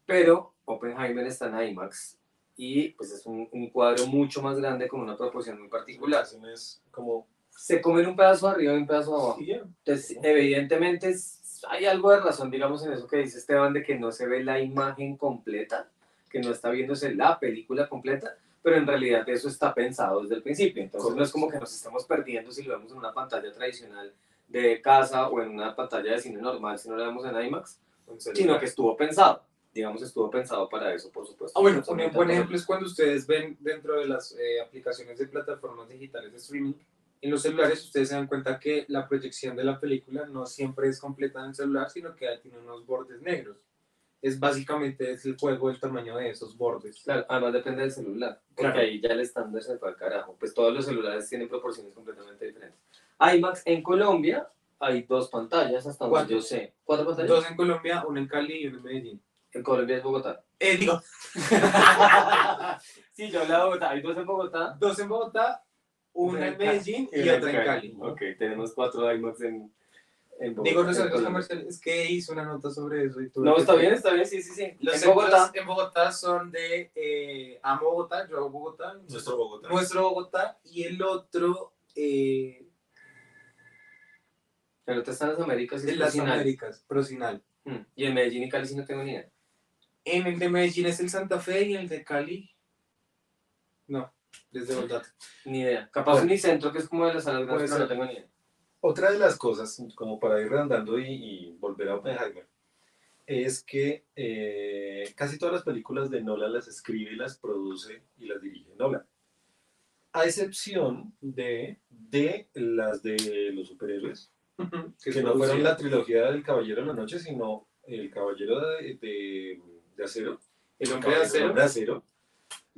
[SPEAKER 1] Pero Oppenheimer está en IMAX y pues es un, un cuadro mucho más grande con una proporción muy particular.
[SPEAKER 2] Es como.
[SPEAKER 1] Se comen un pedazo arriba y un pedazo abajo.
[SPEAKER 2] y ya.
[SPEAKER 1] Entonces, evidentemente es- hay algo de razón, digamos, en eso que dice Esteban, de que no se ve la imagen completa, que no está viéndose la película completa, pero en realidad eso está pensado desde el principio. Entonces no es como que nos estamos perdiendo si lo vemos en una pantalla tradicional de casa o en una pantalla de cine normal, si no lo vemos en IMAX, sino que estuvo pensado. Digamos, estuvo pensado para eso, por supuesto.
[SPEAKER 3] Ah, bueno, un buen ejemplo es cuando ustedes ven dentro de las eh, aplicaciones de plataformas digitales de streaming, en los celulares ustedes se dan cuenta que la proyección de la película no siempre es completa en el celular, sino que tiene unos bordes negros. Es básicamente es el juego del tamaño de esos bordes.
[SPEAKER 1] Claro, además depende del celular, porque
[SPEAKER 3] Claro.
[SPEAKER 1] ahí ya el estándar se fue al carajo. Pues todos los celulares tienen proporciones completamente diferentes. IMAX en Colombia hay dos pantallas, hasta donde yo sé. ¿Cuatro pantallas?
[SPEAKER 3] Dos en Colombia, uno en Cali y uno en Medellín.
[SPEAKER 1] En Colombia es Bogotá.
[SPEAKER 3] Eh, digo,
[SPEAKER 1] sí, yo hablaba de Bogotá. Hay dos en Bogotá.
[SPEAKER 3] dos en Bogotá, una en Medellín y otra en Cali.
[SPEAKER 1] Ok, tenemos cuatro IMAX en, en Bogotá.
[SPEAKER 3] Digo, no
[SPEAKER 1] en
[SPEAKER 3] sé, los comerciales, es que hice una nota sobre eso y tuve
[SPEAKER 1] No, está bien, está bien, sí, sí, sí.
[SPEAKER 3] Los
[SPEAKER 1] en Bogotá.
[SPEAKER 3] en Bogotá son de eh, Amo Bogotá, yo hago Bogotá,
[SPEAKER 2] Nuestro Bogotá.
[SPEAKER 3] nuestro Bogotá y el otro eh,
[SPEAKER 1] El otro está en las Américas es
[SPEAKER 3] las. Américas, Procinal.
[SPEAKER 1] Mm, Y en Medellín y Cali sí no tengo ni idea.
[SPEAKER 3] En el de Medellín es el Santa Fe y el de Cali. No, desde Bogotá.
[SPEAKER 1] Ni idea. Capaz
[SPEAKER 2] Bueno.
[SPEAKER 1] Unicentro, que es como de las salas grandes, pero no tengo ni idea.
[SPEAKER 2] Otra de las cosas, como para ir redondando y, y volver a Oppenheimer, es que eh, casi todas las películas de Nolan las escribe, las produce y las dirige Nolan. A excepción
[SPEAKER 3] De.
[SPEAKER 2] de las de los superhéroes,
[SPEAKER 3] que
[SPEAKER 2] que no fueron la trilogía del Caballero de la Noche, sino el Caballero de, de- de Acero,
[SPEAKER 3] El hombre de acero.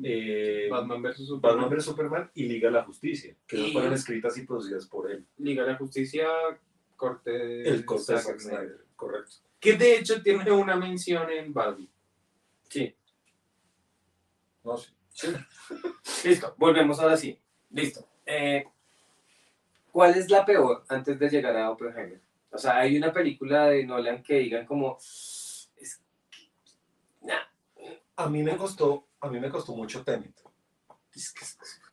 [SPEAKER 2] Eh,
[SPEAKER 3] Batman vs Superman.
[SPEAKER 2] Batman vs Superman y Liga de la Justicia, que
[SPEAKER 3] Y-
[SPEAKER 2] fueron escritas y producidas por él.
[SPEAKER 3] Liga de la Justicia, corte de
[SPEAKER 2] El corte
[SPEAKER 3] Zack
[SPEAKER 2] Zack Snyder, correcto.
[SPEAKER 3] Que de hecho tiene una mención en Barbie.
[SPEAKER 1] Sí.
[SPEAKER 2] No, sí.
[SPEAKER 1] Listo, volvemos ahora sí. Listo. Eh, ¿Cuál es la peor antes de llegar a Oppenheimer? O sea, hay una película de Nolan que digan como...
[SPEAKER 2] A mí me costó, a mí me costó mucho Tenet.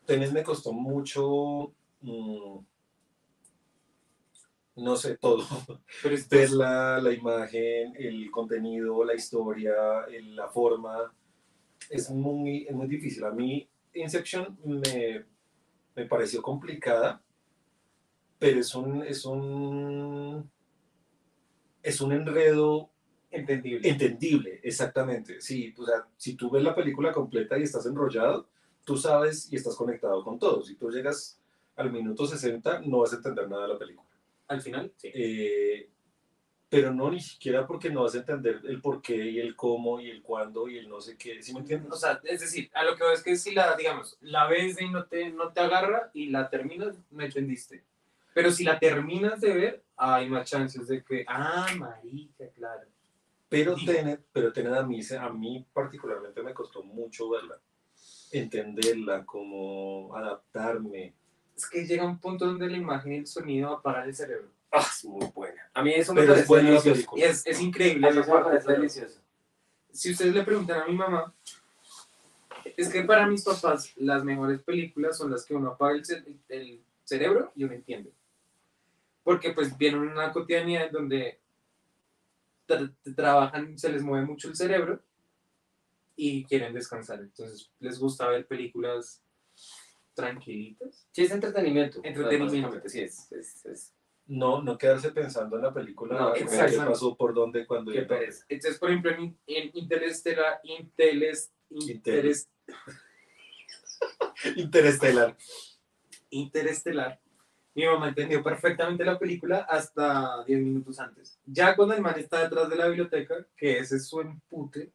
[SPEAKER 2] Tenet me costó mucho, mm, no sé, todo.
[SPEAKER 3] Pero es
[SPEAKER 2] Ver la, la imagen, el contenido, la historia, el- la forma. Es muy, es muy difícil. A mí Inception me, me pareció complicada, pero es un, es un, es un enredo
[SPEAKER 3] entendible.
[SPEAKER 2] Entendible, exactamente. Sí, o sea, si tú ves la película completa y estás enrollado, tú sabes y estás conectado con todo. Si tú llegas al minuto 60, no vas a entender nada de la película.
[SPEAKER 3] Al final, sí.
[SPEAKER 2] Eh, pero no ni siquiera porque no vas a entender el por qué y el cómo y el cuándo y el no sé qué. ¿Sí me entiendes?
[SPEAKER 3] O sea, es decir, a lo que veo es que si la, digamos, la ves y no te, no te agarra y la terminas, me entendiste. Pero si la terminas de ver, hay más chances de que, ah, marica, claro.
[SPEAKER 2] Pero. Tenet, pero Tenet a mí, se- a mí particularmente me costó mucho verla, entenderla, como adaptarme.
[SPEAKER 3] Es que llega un punto donde la imagen y el sonido apagan el cerebro.
[SPEAKER 1] Ah, es muy buena. A mí eso me
[SPEAKER 2] Pero
[SPEAKER 1] parece delicioso.
[SPEAKER 3] Y es, es increíble.
[SPEAKER 1] A mí
[SPEAKER 3] esa
[SPEAKER 1] eso me
[SPEAKER 3] parte,
[SPEAKER 1] parece
[SPEAKER 3] pero-
[SPEAKER 1] delicioso.
[SPEAKER 3] si ustedes le preguntan a mi mamá, es que para mis papás las mejores películas son las que uno apaga el, ce- el cerebro y uno entiende. Porque pues vienen una cotidianidad en donde tra- trabajan, se les mueve mucho el cerebro y quieren descansar. Entonces les gusta ver películas tranquilitas.
[SPEAKER 1] Sí, es entretenimiento.
[SPEAKER 3] Entretenimiento.
[SPEAKER 1] Sí, es, es, es-
[SPEAKER 2] No, no quedarse pensando en la película,
[SPEAKER 1] No,
[SPEAKER 2] qué
[SPEAKER 3] exacto.
[SPEAKER 2] pasó, por dónde,
[SPEAKER 1] pereza.
[SPEAKER 3] Entonces, por ejemplo, en, en Interestelar, Inteles, Interes-
[SPEAKER 2] Interestelar.
[SPEAKER 3] Interestelar, mi mamá entendió perfectamente la película hasta 10 minutos antes. Ya cuando el man está detrás de la biblioteca, que ese es su empute,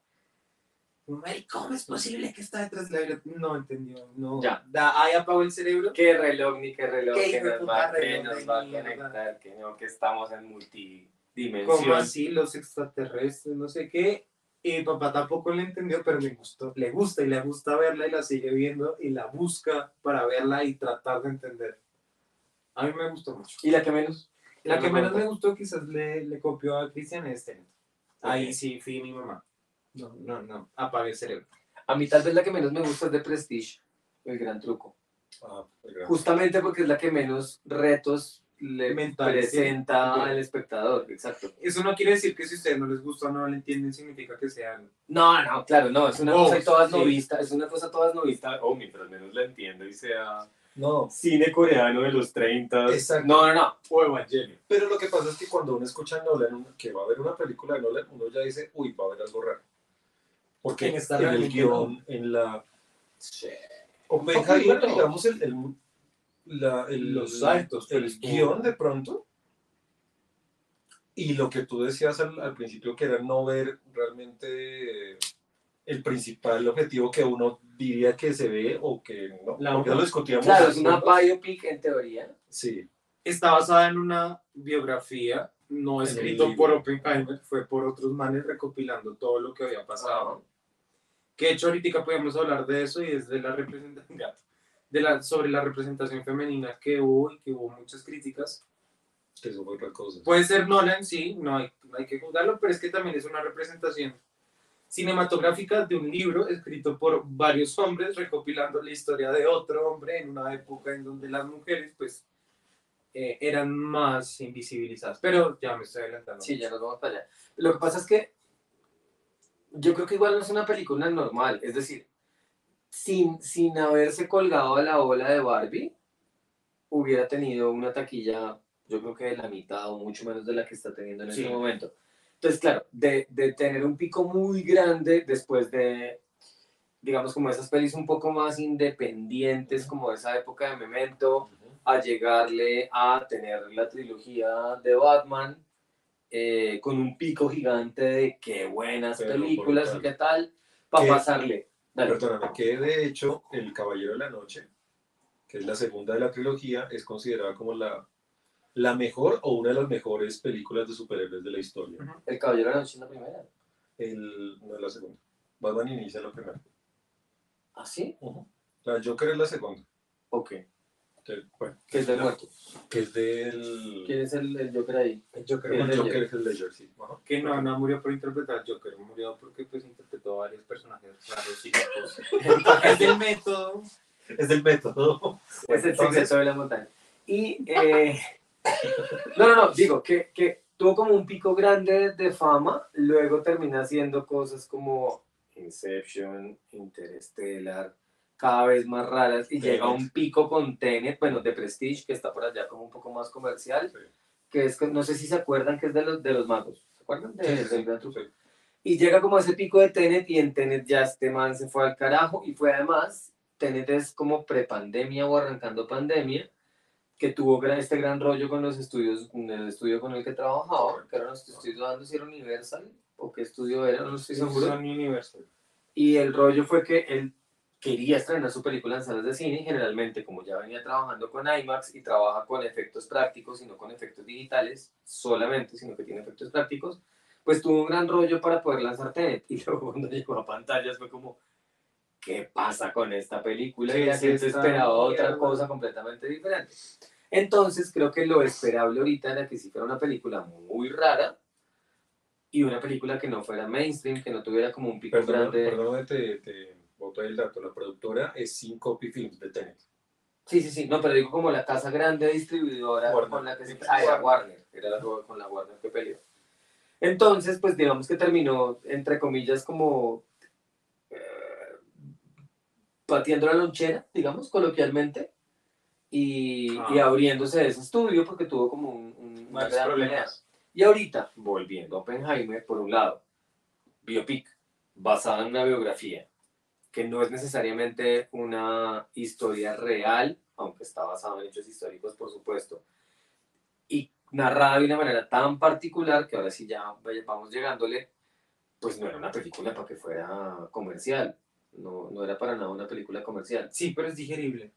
[SPEAKER 3] mamá, ¿y cómo es posible que está detrás de la biblioteca? No entendió, no.
[SPEAKER 1] Ya.
[SPEAKER 3] Da, ahí apagó el cerebro.
[SPEAKER 1] Qué reloj, ni qué reloj,
[SPEAKER 3] Qué
[SPEAKER 1] que nos va,
[SPEAKER 3] reloj
[SPEAKER 1] nos va a conectar, que no, que estamos en multidimensión.
[SPEAKER 3] ¿Cómo así? Los extraterrestres, no sé qué. Y mi papá tampoco le entendió, pero le gustó, le gusta y le gusta verla y la sigue viendo y la busca para verla y tratar de entender. A mí me gustó mucho.
[SPEAKER 1] ¿Y la que menos?
[SPEAKER 3] La que
[SPEAKER 1] No,
[SPEAKER 3] menos
[SPEAKER 1] no,
[SPEAKER 3] me gustó quizás le, le copió a Christian Esten. Ahí sí fui mi mamá. No, no, no. Apague el cerebro.
[SPEAKER 1] A mí tal vez la que menos me gusta es de Prestige, el gran truco.
[SPEAKER 2] Ah, el gran-
[SPEAKER 1] Justamente porque es la que menos retos le presenta al espectador, exacto.
[SPEAKER 3] Eso no quiere decir que si a ustedes no les gusta o no lo entienden, significa que sean.
[SPEAKER 1] No, no, claro, no, es una
[SPEAKER 3] Oh,
[SPEAKER 1] cosa todas
[SPEAKER 3] sí.
[SPEAKER 1] novista, es una cosa todas novista, oh, mientras al menos la entiendo y sea
[SPEAKER 2] No,
[SPEAKER 1] cine coreano de los 30.
[SPEAKER 2] Exacto.
[SPEAKER 1] No, no, no.
[SPEAKER 3] O Evangelio.
[SPEAKER 2] pero lo que pasa es que cuando uno escucha a Nolan, que va a ver una película de Nolan, uno ya dice, uy, va a haber algo raro. Porque
[SPEAKER 3] ¿Quién está
[SPEAKER 2] en el guion, en la...
[SPEAKER 3] Sí.
[SPEAKER 2] Oppenheimer, digamos, el, el, la- el-
[SPEAKER 3] Los saltos,
[SPEAKER 2] el guion de pronto, y lo que tú decías al, al principio, que era no ver realmente el principal objetivo que uno diría que se ve o que no.
[SPEAKER 3] La-
[SPEAKER 2] porque lo discutíamos.
[SPEAKER 1] Claro, es una biopic en teoría.
[SPEAKER 2] Sí,
[SPEAKER 3] Está basada en una biografía, no
[SPEAKER 2] En
[SPEAKER 3] escrito por Oppenheimer, fue por otros manes recopilando todo lo que había pasado. Que de hecho ahorita podíamos hablar de eso y es de la representación de la, sobre la representación femenina que hubo y que hubo muchas críticas.
[SPEAKER 2] que eso fue otra cosa.
[SPEAKER 3] Puede ser Nolan, sí, no hay, no hay que juzgarlo, pero es que también es una representación cinematográfica de un libro escrito por varios hombres recopilando la historia de otro hombre en una época en donde las mujeres pues eh, eran más invisibilizadas. Pero ya me estoy adelantando.
[SPEAKER 1] Sí, ya nos vamos para allá. Lo que pasa es que yo creo que igual no es una película normal, es decir, sin, sin haberse colgado a la ola de Barbie, hubiera tenido una taquilla, yo creo que de la mitad o mucho menos de la que está teniendo en
[SPEAKER 3] Sí.
[SPEAKER 1] este momento. Entonces, claro, de, de tener un pico muy grande después de, digamos, como esas pelis un poco más independientes, como esa época de Memento, a llegarle a tener la trilogía de Batman eh, con un pico gigante de qué buenas
[SPEAKER 2] Pero
[SPEAKER 1] películas y qué tal, para pasarle. Dale.
[SPEAKER 2] Perdóname, que de hecho El Caballero de la Noche, que es la segunda de la trilogía, es considerada como la, la mejor o una de las mejores películas de superhéroes de la historia.
[SPEAKER 1] El Caballero de la Noche es la primera.
[SPEAKER 2] El, no es la segunda. Batman inicia la primera.
[SPEAKER 1] ¿Ah, sí?
[SPEAKER 2] La Joker es la segunda.
[SPEAKER 1] Ok.
[SPEAKER 2] Que, bueno,
[SPEAKER 1] Que es del muerto.
[SPEAKER 2] que es del...
[SPEAKER 1] ¿Quién es el, el Joker ahí?
[SPEAKER 3] El Joker,
[SPEAKER 1] El
[SPEAKER 2] el
[SPEAKER 1] Ledger.
[SPEAKER 2] Joker es el Ledger, sí. Ajá.
[SPEAKER 3] que no, no murió por interpretar Joker, murió porque pues interpretó varios personajes raros y es del método.
[SPEAKER 2] Es del método.
[SPEAKER 1] es el secreto de la montaña. Y, eh, no, no, no, digo que, que tuvo como un pico grande de fama, luego termina haciendo cosas como Inception, Interstellar, cada vez más raras, y llega a un pico con Tenet, bueno, de Prestige, que está por allá como un poco más comercial,
[SPEAKER 2] Sí.
[SPEAKER 1] que es, no sé si se acuerdan que es de los, de los magos, ¿se acuerdan? De,
[SPEAKER 2] Sí,
[SPEAKER 1] del gran. Y llega como a ese pico de Tenet y en Tenet ya este man se fue al carajo y fue además, Tenet es como prepandemia o arrancando pandemia, que tuvo este gran rollo con los estudios, con el estudio con el que trabajaba, que eran los estoy dudando si era Universal o qué estudio era, no estoy seguro.
[SPEAKER 3] Son Universal.
[SPEAKER 1] Y el rollo fue que él quería estrenar su película en salas de cine y generalmente como ya venía trabajando con IMAX y trabaja con efectos prácticos y no con efectos digitales solamente, sino que tiene efectos prácticos, pues tuvo un gran rollo para poder lanzar Tenet. Y luego cuando llegó a pantallas fue como, ¿qué pasa con esta película?
[SPEAKER 3] ¿Qué
[SPEAKER 1] Y la gente esperaba otra cosa completamente diferente. Entonces creo que lo esperable ahorita era que si fuera una película muy rara y una película que no fuera mainstream, que no tuviera como un pico
[SPEAKER 2] Perdón,
[SPEAKER 1] grande.
[SPEAKER 2] perdón, te, te ahí el dato. La productora es Syncope Films de Tenet.
[SPEAKER 1] Sí, sí, sí, no, pero digo como la casa grande distribuidora
[SPEAKER 2] Warner.
[SPEAKER 1] con la que se... Ah, era Warner, era la, con la Warner que peleó. Entonces, pues digamos que terminó, entre comillas, como pateando la lonchera, digamos, coloquialmente, y,
[SPEAKER 3] Ah.
[SPEAKER 1] y abriéndose de ese estudio porque tuvo como un, un- una
[SPEAKER 3] Más
[SPEAKER 1] gran pelea.
[SPEAKER 3] problemas.
[SPEAKER 1] Y ahorita, volviendo a Oppenheimer, por un lado, biopic, basada en una biografía, que no es necesariamente una historia real, aunque está basado en hechos históricos, por supuesto, y narrada de una manera tan particular que ahora sí ya vamos llegándole, pues no era una película para que fuera comercial, no, no era para nada una película comercial.
[SPEAKER 3] Sí, pero es digerible.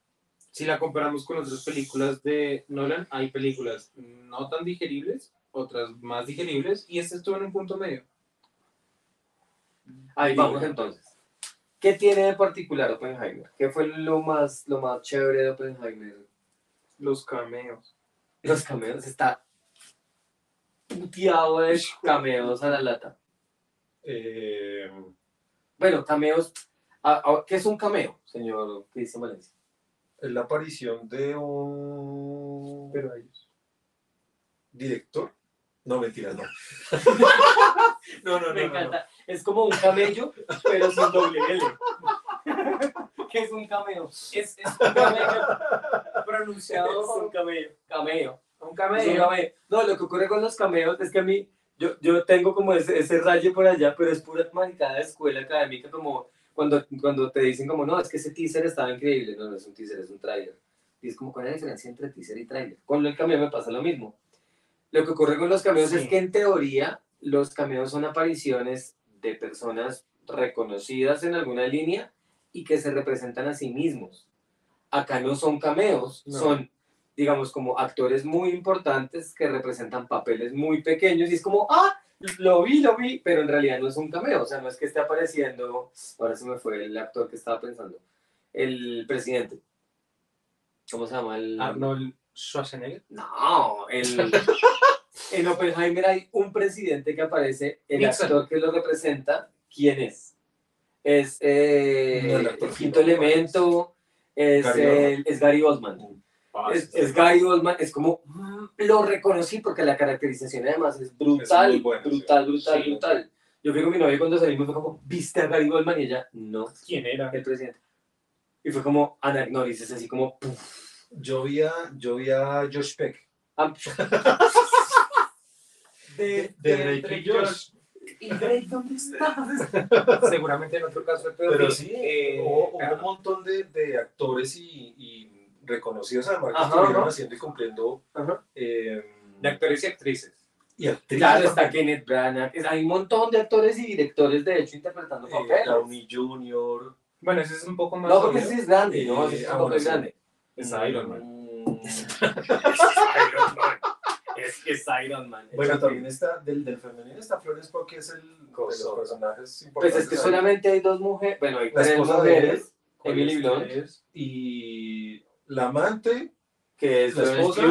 [SPEAKER 3] Si la comparamos con otras películas de Nolan, hay películas no tan digeribles, otras más digeribles, y esta estuvo en un punto medio.
[SPEAKER 1] Ahí vamos entonces. ¿Qué tiene de particular Oppenheimer? ¿Qué fue lo más, lo más chévere de Oppenheimer?
[SPEAKER 3] Los cameos.
[SPEAKER 1] Los cameos, está puteado de cameos a la lata.
[SPEAKER 2] Eh,
[SPEAKER 1] Bueno, cameos, ¿qué es un cameo, señor Cristian Valencia?
[SPEAKER 2] es la aparición de un
[SPEAKER 3] Pero ellos.
[SPEAKER 2] director. No, mentiras, no.
[SPEAKER 3] No, no,
[SPEAKER 1] Me encanta. Es como un camello, pero sin doble L. ¿Qué es un cameo?
[SPEAKER 3] Es, es un cameo pronunciado
[SPEAKER 1] Es un cameo. Cameo.
[SPEAKER 3] un
[SPEAKER 1] Es un
[SPEAKER 3] cameo.
[SPEAKER 1] cameo. No, lo que ocurre con los cameos es que a mí, yo, yo tengo como ese, ese rayo por allá, pero es pura maricada de escuela académica, como cuando, cuando te dicen como, no, es que ese teaser estaba increíble. No, no es un teaser, es un tráiler. Y es como, ¿cuál es la diferencia entre teaser y tráiler? Con el cameo me pasa lo mismo. Lo que ocurre con los cameos
[SPEAKER 3] Sí.
[SPEAKER 1] es que en teoría los cameos son apariciones de personas reconocidas en alguna línea y que se representan a sí mismos. Acá no son cameos,
[SPEAKER 2] No.
[SPEAKER 1] son, digamos, como actores muy importantes que representan papeles muy pequeños y es como, ah, lo vi, lo vi, pero en realidad no es un cameo, o sea, no es que esté apareciendo, ahora se me fue el actor que estaba pensando, el presidente. ¿Cómo se llama? El...
[SPEAKER 3] Arnold Schwarzenegger.
[SPEAKER 1] No, el... en Oppenheimer hay un presidente que aparece, el
[SPEAKER 3] Nixon.
[SPEAKER 1] actor que lo representa, ¿quién es? Es eh,
[SPEAKER 2] No, el actor
[SPEAKER 1] el
[SPEAKER 2] sí,
[SPEAKER 1] quinto
[SPEAKER 2] no,
[SPEAKER 1] elemento, es
[SPEAKER 2] Gary
[SPEAKER 1] el- es Gary Oldman.
[SPEAKER 3] Ah,
[SPEAKER 1] Es, es Gary Oldman, es como, lo reconocí porque la caracterización además es brutal,
[SPEAKER 2] Es buena, sí.
[SPEAKER 1] brutal, brutal,
[SPEAKER 3] Sí.
[SPEAKER 1] brutal. Yo fui con mi novia cuando salimos, fue como, ¿viste a Gary Oldman? Y ella, no,
[SPEAKER 3] ¿Quién era?
[SPEAKER 1] el presidente. Y fue como, Anagnoris, es así como, puf.
[SPEAKER 2] Yo vi a, yo vi a Josh Peck.
[SPEAKER 1] Ah,
[SPEAKER 2] De, de Drake y Josh.
[SPEAKER 1] ¿Y Drake dónde está?
[SPEAKER 3] Seguramente en otro caso de
[SPEAKER 2] Pero
[SPEAKER 3] pedofilia.
[SPEAKER 2] sí,
[SPEAKER 3] Eh,
[SPEAKER 2] hubo, hubo
[SPEAKER 3] ah,
[SPEAKER 2] un montón de, de actores y, y reconocidos además que
[SPEAKER 1] Ajá,
[SPEAKER 2] estuvieron
[SPEAKER 1] ajá.
[SPEAKER 2] haciendo y cumpliendo. Eh,
[SPEAKER 3] de actores y actrices.
[SPEAKER 2] y actrices.
[SPEAKER 1] Claro, está Kenneth Branagh. es- Hay un montón de actores y directores, de hecho, interpretando
[SPEAKER 2] eh,
[SPEAKER 1] papeles.
[SPEAKER 2] Downey Jr.
[SPEAKER 3] Bueno, ese es un poco más.
[SPEAKER 1] no, porque ese es grande, ¿no?
[SPEAKER 2] Eh,
[SPEAKER 1] Ese es
[SPEAKER 2] ah,
[SPEAKER 1] un
[SPEAKER 2] bueno,
[SPEAKER 1] papel
[SPEAKER 2] sí.
[SPEAKER 1] grande.
[SPEAKER 3] Es Iron Man.
[SPEAKER 1] Mm. Es que es Iron Man.
[SPEAKER 2] Bueno, también está, del, del femenino está Florence Pugh, que es el de los personajes
[SPEAKER 1] Pues
[SPEAKER 2] importantes.
[SPEAKER 1] es que solamente hay dos mujeres, bueno, hay tres mujeres,
[SPEAKER 2] ¿Cuál
[SPEAKER 1] Emily
[SPEAKER 2] es?
[SPEAKER 1] Blunt,
[SPEAKER 2] Es- Y la amante
[SPEAKER 1] que es
[SPEAKER 2] la esposa.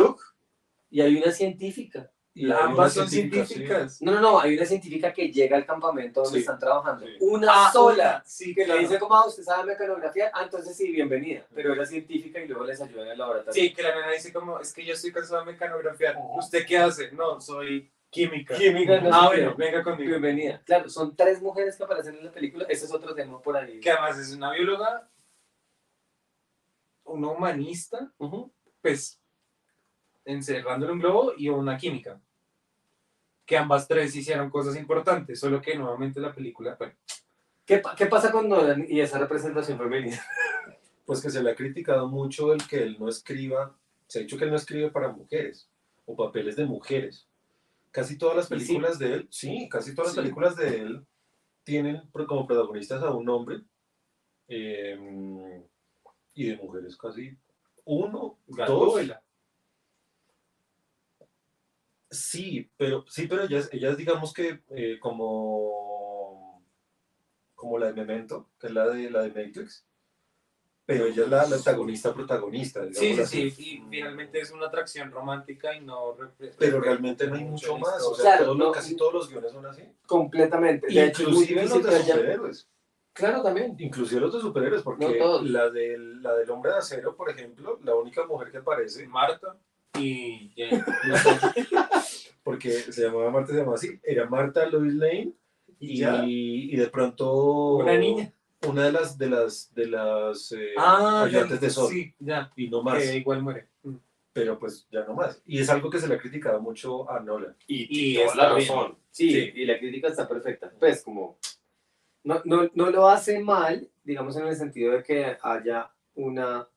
[SPEAKER 1] Y hay una científica.
[SPEAKER 2] y una
[SPEAKER 3] Ambas son
[SPEAKER 2] científica,
[SPEAKER 3] científicas.
[SPEAKER 1] No, no, no, hay una científica que llega al campamento donde
[SPEAKER 2] Sí.
[SPEAKER 1] están trabajando.
[SPEAKER 2] Sí.
[SPEAKER 1] Una
[SPEAKER 3] Ah,
[SPEAKER 1] sola.
[SPEAKER 3] una, Sí,
[SPEAKER 1] Que le
[SPEAKER 3] claro.
[SPEAKER 1] dice como, ah, usted sabe mecanografía, ah, entonces sí, bienvenida. Pero era científica y luego les ayuda en el laboratorio.
[SPEAKER 3] Sí, que la nena dice como, es que yo estoy cansada de mecanografiar.
[SPEAKER 1] Ujú.
[SPEAKER 3] ¿Usted qué hace? No, soy química.
[SPEAKER 1] Química, no
[SPEAKER 3] ah, bueno, venga conmigo.
[SPEAKER 1] Bienvenida. Claro, son tres mujeres que aparecen en la película. Ese es otro tema por ahí.
[SPEAKER 3] Que además es una bióloga, una humanista, pues encerrando en un globo y una química. Que ambas tres hicieron cosas importantes, solo que nuevamente la película, bueno,
[SPEAKER 1] ¿Qué, pa- ¿Qué pasa con Nolan y esa representación femenina?
[SPEAKER 2] Pues que se le ha criticado mucho el que él no escriba, se ha dicho que él no escribe para mujeres o papeles de mujeres. Casi todas las
[SPEAKER 1] sí.
[SPEAKER 2] películas de él, sí, casi todas
[SPEAKER 3] Sí.
[SPEAKER 2] las películas de él tienen como protagonistas a un hombre eh, y de mujeres casi uno, dos.
[SPEAKER 3] Gatúbela.
[SPEAKER 2] Sí, pero sí, pero ellas, ellas digamos que eh, como, como la de Memento, que es la de la de Matrix, pero ella es la, la antagonista protagonista.
[SPEAKER 3] Sí, sí,
[SPEAKER 2] así.
[SPEAKER 3] sí. Y finalmente es una atracción romántica y no.
[SPEAKER 2] Pero realmente no hay mucho más. O sea,
[SPEAKER 1] Claro, no.
[SPEAKER 2] casi todos los guiones son así.
[SPEAKER 1] Completamente. De hecho,
[SPEAKER 2] Inclusive los de superhéroes.
[SPEAKER 1] Claro, también.
[SPEAKER 2] Inclusive los de superhéroes, porque la, del, la del hombre de acero, por ejemplo, la única mujer que aparece,
[SPEAKER 3] Marta y Jane.
[SPEAKER 2] porque se llamaba Marta, se llamaba así, era Marta Lois Lane
[SPEAKER 3] Y
[SPEAKER 2] y,
[SPEAKER 3] ya.
[SPEAKER 2] y de pronto
[SPEAKER 3] Una niña.
[SPEAKER 2] una de las de las de las eh,
[SPEAKER 3] Ah,
[SPEAKER 2] ayudantes de Sol
[SPEAKER 3] Sí, ya.
[SPEAKER 2] y no más
[SPEAKER 3] Que igual muere.
[SPEAKER 2] pero pues ya no más y es algo que se le ha criticado mucho a Nolan
[SPEAKER 3] Y
[SPEAKER 1] toda
[SPEAKER 3] está
[SPEAKER 1] la
[SPEAKER 3] bien.
[SPEAKER 1] razón. Sí,
[SPEAKER 2] Sí.
[SPEAKER 1] y la crítica está perfecta. Pues como no, no, no lo hace mal, digamos en el sentido de que haya una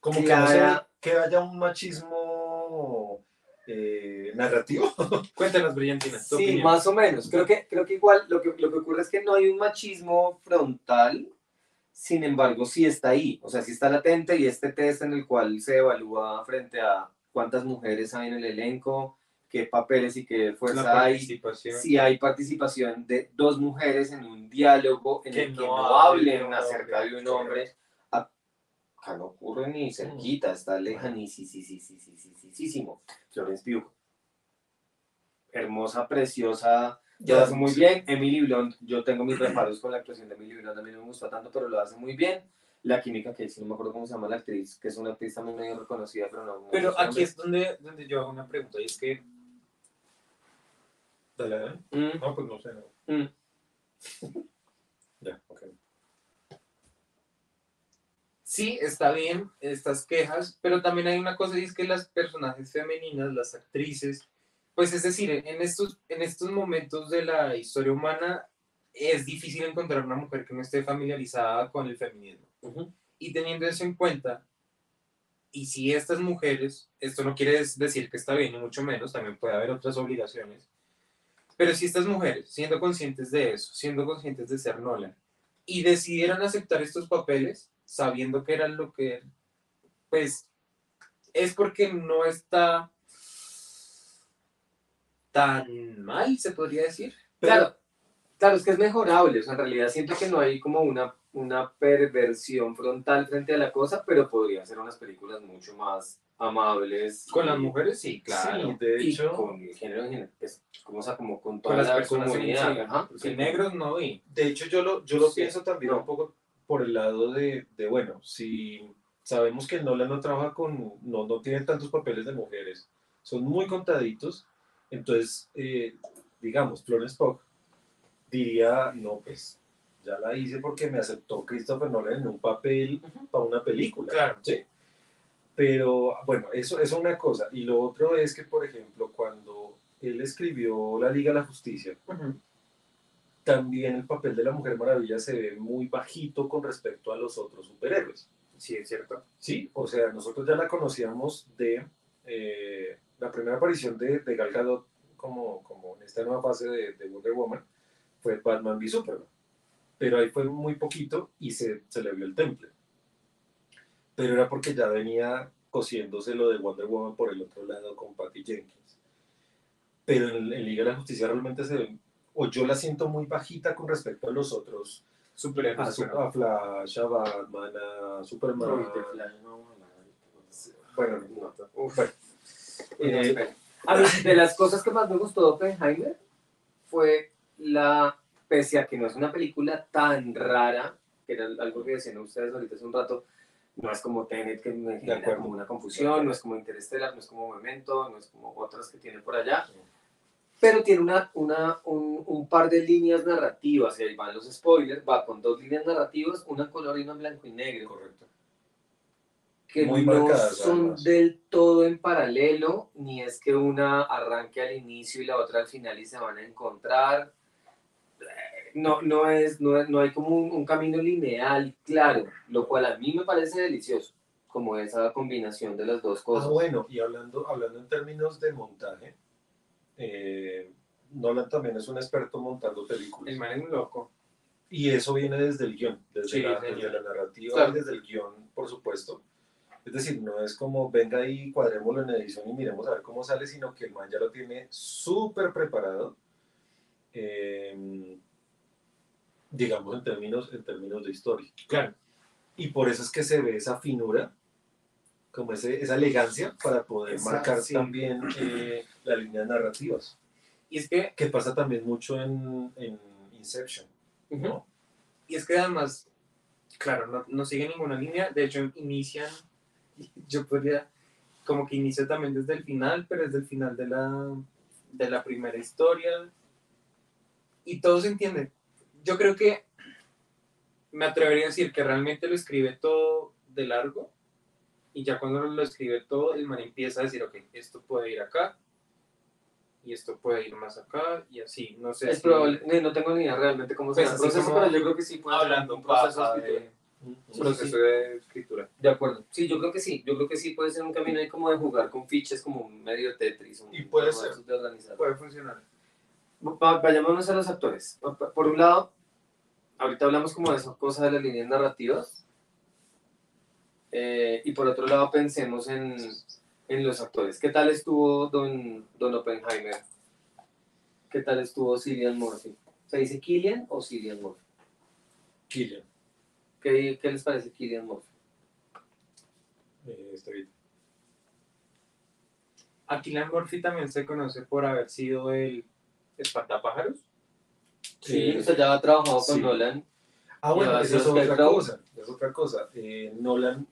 [SPEAKER 2] como que,
[SPEAKER 1] Clara.
[SPEAKER 2] sea- que haya un machismo eh, narrativo
[SPEAKER 3] Cuéntanos, Brillantina. tu
[SPEAKER 1] Sí,
[SPEAKER 3] opinión.
[SPEAKER 1] más o menos. Creo que, creo que igual lo que, lo que ocurre es que no hay un machismo frontal, sin embargo sí está ahí, o sea, sí está latente y este test en el cual se evalúa frente a cuántas mujeres hay en el elenco, qué papeles y qué
[SPEAKER 3] La
[SPEAKER 1] fuerza hay, si hay participación de dos mujeres en un diálogo en
[SPEAKER 3] Que
[SPEAKER 1] el que
[SPEAKER 3] no
[SPEAKER 1] no
[SPEAKER 3] hablen un
[SPEAKER 1] acerca de un hombre. Acá no ocurre ni cerquita, está lejanísimo. Florence Pugh. Hermosa, preciosa, lo hace muy bien. Emily Blunt, yo tengo mis reparos con la actuación de Emily Blunt, a mí no me gusta tanto, pero lo hace muy bien. La química que sí, no me acuerdo cómo se llama la actriz, que es una actriz también medio reconocida, pero no. no
[SPEAKER 3] Pero aquí
[SPEAKER 1] nombre.
[SPEAKER 3] es donde, donde yo hago una pregunta y es que
[SPEAKER 2] Dale, dale.
[SPEAKER 1] Mm,
[SPEAKER 2] no pues no sé no.
[SPEAKER 1] mm.
[SPEAKER 2] ya ok.
[SPEAKER 3] sí, está bien estas quejas, pero también hay una cosa y es que las personajes femeninas, las actrices, pues es decir, en estos, en estos momentos de la historia humana es difícil encontrar una mujer que no esté familiarizada con el feminismo.
[SPEAKER 1] Ujú.
[SPEAKER 3] Y teniendo eso en cuenta, y si estas mujeres, esto no quiere decir que está bien, ni mucho menos, también puede haber otras obligaciones, pero si estas mujeres, siendo conscientes de eso, siendo conscientes de ser Nolan, y decidieran aceptar estos papeles, sabiendo que eran lo que, pues, es porque no está tan mal, se podría decir.
[SPEAKER 1] Claro, claro, es que es mejorable. O sea, en realidad siento que no hay como una, una perversión frontal frente a la cosa, pero podría ser unas películas mucho más amables.
[SPEAKER 3] Con las mujeres, sí, claro.
[SPEAKER 2] Sí, de
[SPEAKER 1] y
[SPEAKER 2] hecho,
[SPEAKER 1] con el género en general, pues, como, o sea, como con
[SPEAKER 3] Con
[SPEAKER 1] toda
[SPEAKER 3] las
[SPEAKER 1] la
[SPEAKER 3] personas
[SPEAKER 1] comunidad.
[SPEAKER 3] sí,
[SPEAKER 1] ajá, sí.
[SPEAKER 3] negros no vi.
[SPEAKER 2] de hecho yo lo, yo lo
[SPEAKER 1] Sí.
[SPEAKER 2] pienso también
[SPEAKER 1] No.
[SPEAKER 2] un poco por el lado de, de, bueno, si sabemos que Nolan no trabaja con, no, no tiene tantos papeles de mujeres, son muy contaditos, entonces, eh, digamos, Florence Pugh diría, no, pues, ya la hice porque me aceptó Christopher Nolan en un papel para una película.
[SPEAKER 3] Claro.
[SPEAKER 2] ¿sí? Pero bueno, eso es una cosa. Y lo otro es que, por ejemplo, cuando él escribió La Liga de la Justicia, también el papel de la Mujer Maravilla se ve muy bajito con respecto a los otros superhéroes.
[SPEAKER 3] Sí, es cierto.
[SPEAKER 2] Sí, o sea, nosotros ya la conocíamos de eh, la primera aparición de, de Gal Gadot como, como en esta nueva fase de, de Wonder Woman fue Batman v Superman. Pero ahí fue muy poquito y se, se le vio el temple. Pero era porque ya venía cosiéndose lo de Wonder Woman por el otro lado con Patty Jenkins. Pero en, en Liga de la Justicia realmente se ve, o yo la siento muy bajita con respecto a los otros, a,
[SPEAKER 3] Superhéroes.
[SPEAKER 2] Su- a Flash, a Batman, a Superman.
[SPEAKER 1] De Flash, no, no, no.
[SPEAKER 2] Bueno,
[SPEAKER 1] No, uf.
[SPEAKER 2] bueno.
[SPEAKER 1] Uy, no,
[SPEAKER 2] Eh.
[SPEAKER 1] A mí, de las cosas que más me gustó de Oppenheimer fue la, pese a que no es una película tan rara, que era algo que decían ustedes ahorita hace un rato, no es como Tenet que me genera como una confusión, no es como Interstellar, no es como Memento, no es como otras que tiene por allá, pero tiene una, una, un, un par de líneas narrativas, y ahí van los spoilers, va con dos líneas narrativas, una en color y una en blanco y negro
[SPEAKER 2] Correcto.
[SPEAKER 1] que
[SPEAKER 2] Muy
[SPEAKER 1] no
[SPEAKER 2] marcadas,
[SPEAKER 1] son
[SPEAKER 2] además.
[SPEAKER 1] del todo en paralelo, ni es que una arranque al inicio y la otra al final y se van a encontrar. No, no, es, no, no hay como un, un camino lineal claro, lo cual a mí me parece delicioso, como esa combinación de las dos cosas.
[SPEAKER 2] Ah, bueno, y hablando, hablando en términos de montaje, eh, Nolan también es un experto montando películas.
[SPEAKER 3] El man es un loco.
[SPEAKER 2] Y eso viene desde el guion, desde,
[SPEAKER 3] Sí,
[SPEAKER 2] la, desde la narrativa
[SPEAKER 1] Claro.
[SPEAKER 2] y desde el guion, por supuesto. Es decir, no es como venga ahí, cuadrémoslo en edición y miremos a ver cómo sale, sino que el man ya lo tiene súper preparado, eh, digamos en términos, en términos de historia.
[SPEAKER 3] Claro.
[SPEAKER 2] Y por eso es que se ve esa finura, como ese, esa elegancia para poder
[SPEAKER 3] Esa-
[SPEAKER 2] marcar
[SPEAKER 3] sí.
[SPEAKER 2] también eh, las líneas narrativas,
[SPEAKER 3] Y es que,
[SPEAKER 2] que pasa también mucho en, en Inception, ¿no?
[SPEAKER 3] y es que además, claro, no, no sigue ninguna línea. De hecho, inician, yo podría, como que inicia también desde el final, pero desde el final de la, de la primera historia. Y todo se entiende. Yo creo que me atrevería a decir que realmente lo escribe todo de largo. Y ya cuando lo escribe todo, el man empieza a decir, ok, esto puede ir acá. Y esto puede ir más acá. Y así, no sé.
[SPEAKER 1] Es
[SPEAKER 3] si-
[SPEAKER 1] probable, no, no tengo ni idea realmente cómo se
[SPEAKER 3] Pues
[SPEAKER 1] llama el proceso,
[SPEAKER 3] como
[SPEAKER 1] pero yo creo que sí puede ser
[SPEAKER 3] hablando
[SPEAKER 1] un proceso de.
[SPEAKER 2] Mm,
[SPEAKER 3] proceso de escritura.
[SPEAKER 1] De acuerdo. Sí, yo creo que sí. Yo creo que sí puede ser un camino ahí como de jugar con fichas, como un medio Tetris. un-
[SPEAKER 2] Y puede
[SPEAKER 1] un
[SPEAKER 2] ser.
[SPEAKER 1] de organizar.
[SPEAKER 3] Puede funcionar.
[SPEAKER 1] Va- Vayámonos a los actores. Por un lado, ahorita hablamos como de esas cosas de las líneas narrativas. Eh, y por otro lado, pensemos en, en los actores. ¿Qué tal estuvo Don, Don Oppenheimer? ¿Qué tal estuvo Cillian Murphy? ¿Se dice Killian o Cillian Murphy?
[SPEAKER 2] Killian,
[SPEAKER 1] ¿Qué, qué les parece Killian Murphy?
[SPEAKER 2] eh, está bien.
[SPEAKER 3] A Cillian Murphy también se conoce por haber sido el espantapájaros.
[SPEAKER 1] Sí,
[SPEAKER 2] Eh,
[SPEAKER 1] o sea, ya ha trabajado con
[SPEAKER 2] sí.
[SPEAKER 1] Nolan.
[SPEAKER 2] Ah, bueno, esa es
[SPEAKER 1] eso es
[SPEAKER 2] otra cosa. Es otra cosa. Eh, Nolan,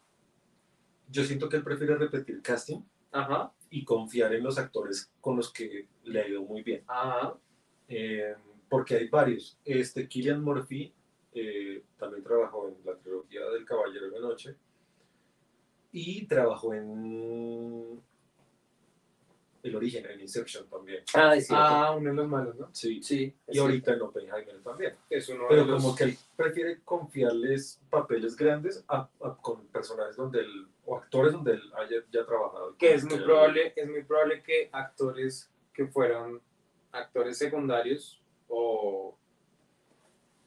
[SPEAKER 2] yo siento que él prefiere repetir casting
[SPEAKER 3] Ajá.
[SPEAKER 2] y confiar en los actores con los que le ha ido muy bien.
[SPEAKER 3] Ajá.
[SPEAKER 2] Eh, porque hay varios. Este Killian Murphy eh, también trabajó en la trilogía del Caballero de la Noche y trabajó en El Origen, en Inception también.
[SPEAKER 1] Ah, es cierto.
[SPEAKER 3] Ah, uno de los malos, ¿no?
[SPEAKER 2] Sí.
[SPEAKER 1] sí.
[SPEAKER 2] Y ahorita en Oppenheimer también.
[SPEAKER 3] Es uno
[SPEAKER 2] Pero
[SPEAKER 3] de los...
[SPEAKER 2] como que él prefiere confiarles papeles grandes a, a- con personajes donde él, o actores donde él haya ya trabajado.
[SPEAKER 3] que es muy
[SPEAKER 2] Que-
[SPEAKER 3] probable, es muy probable que actores que fueron actores secundarios o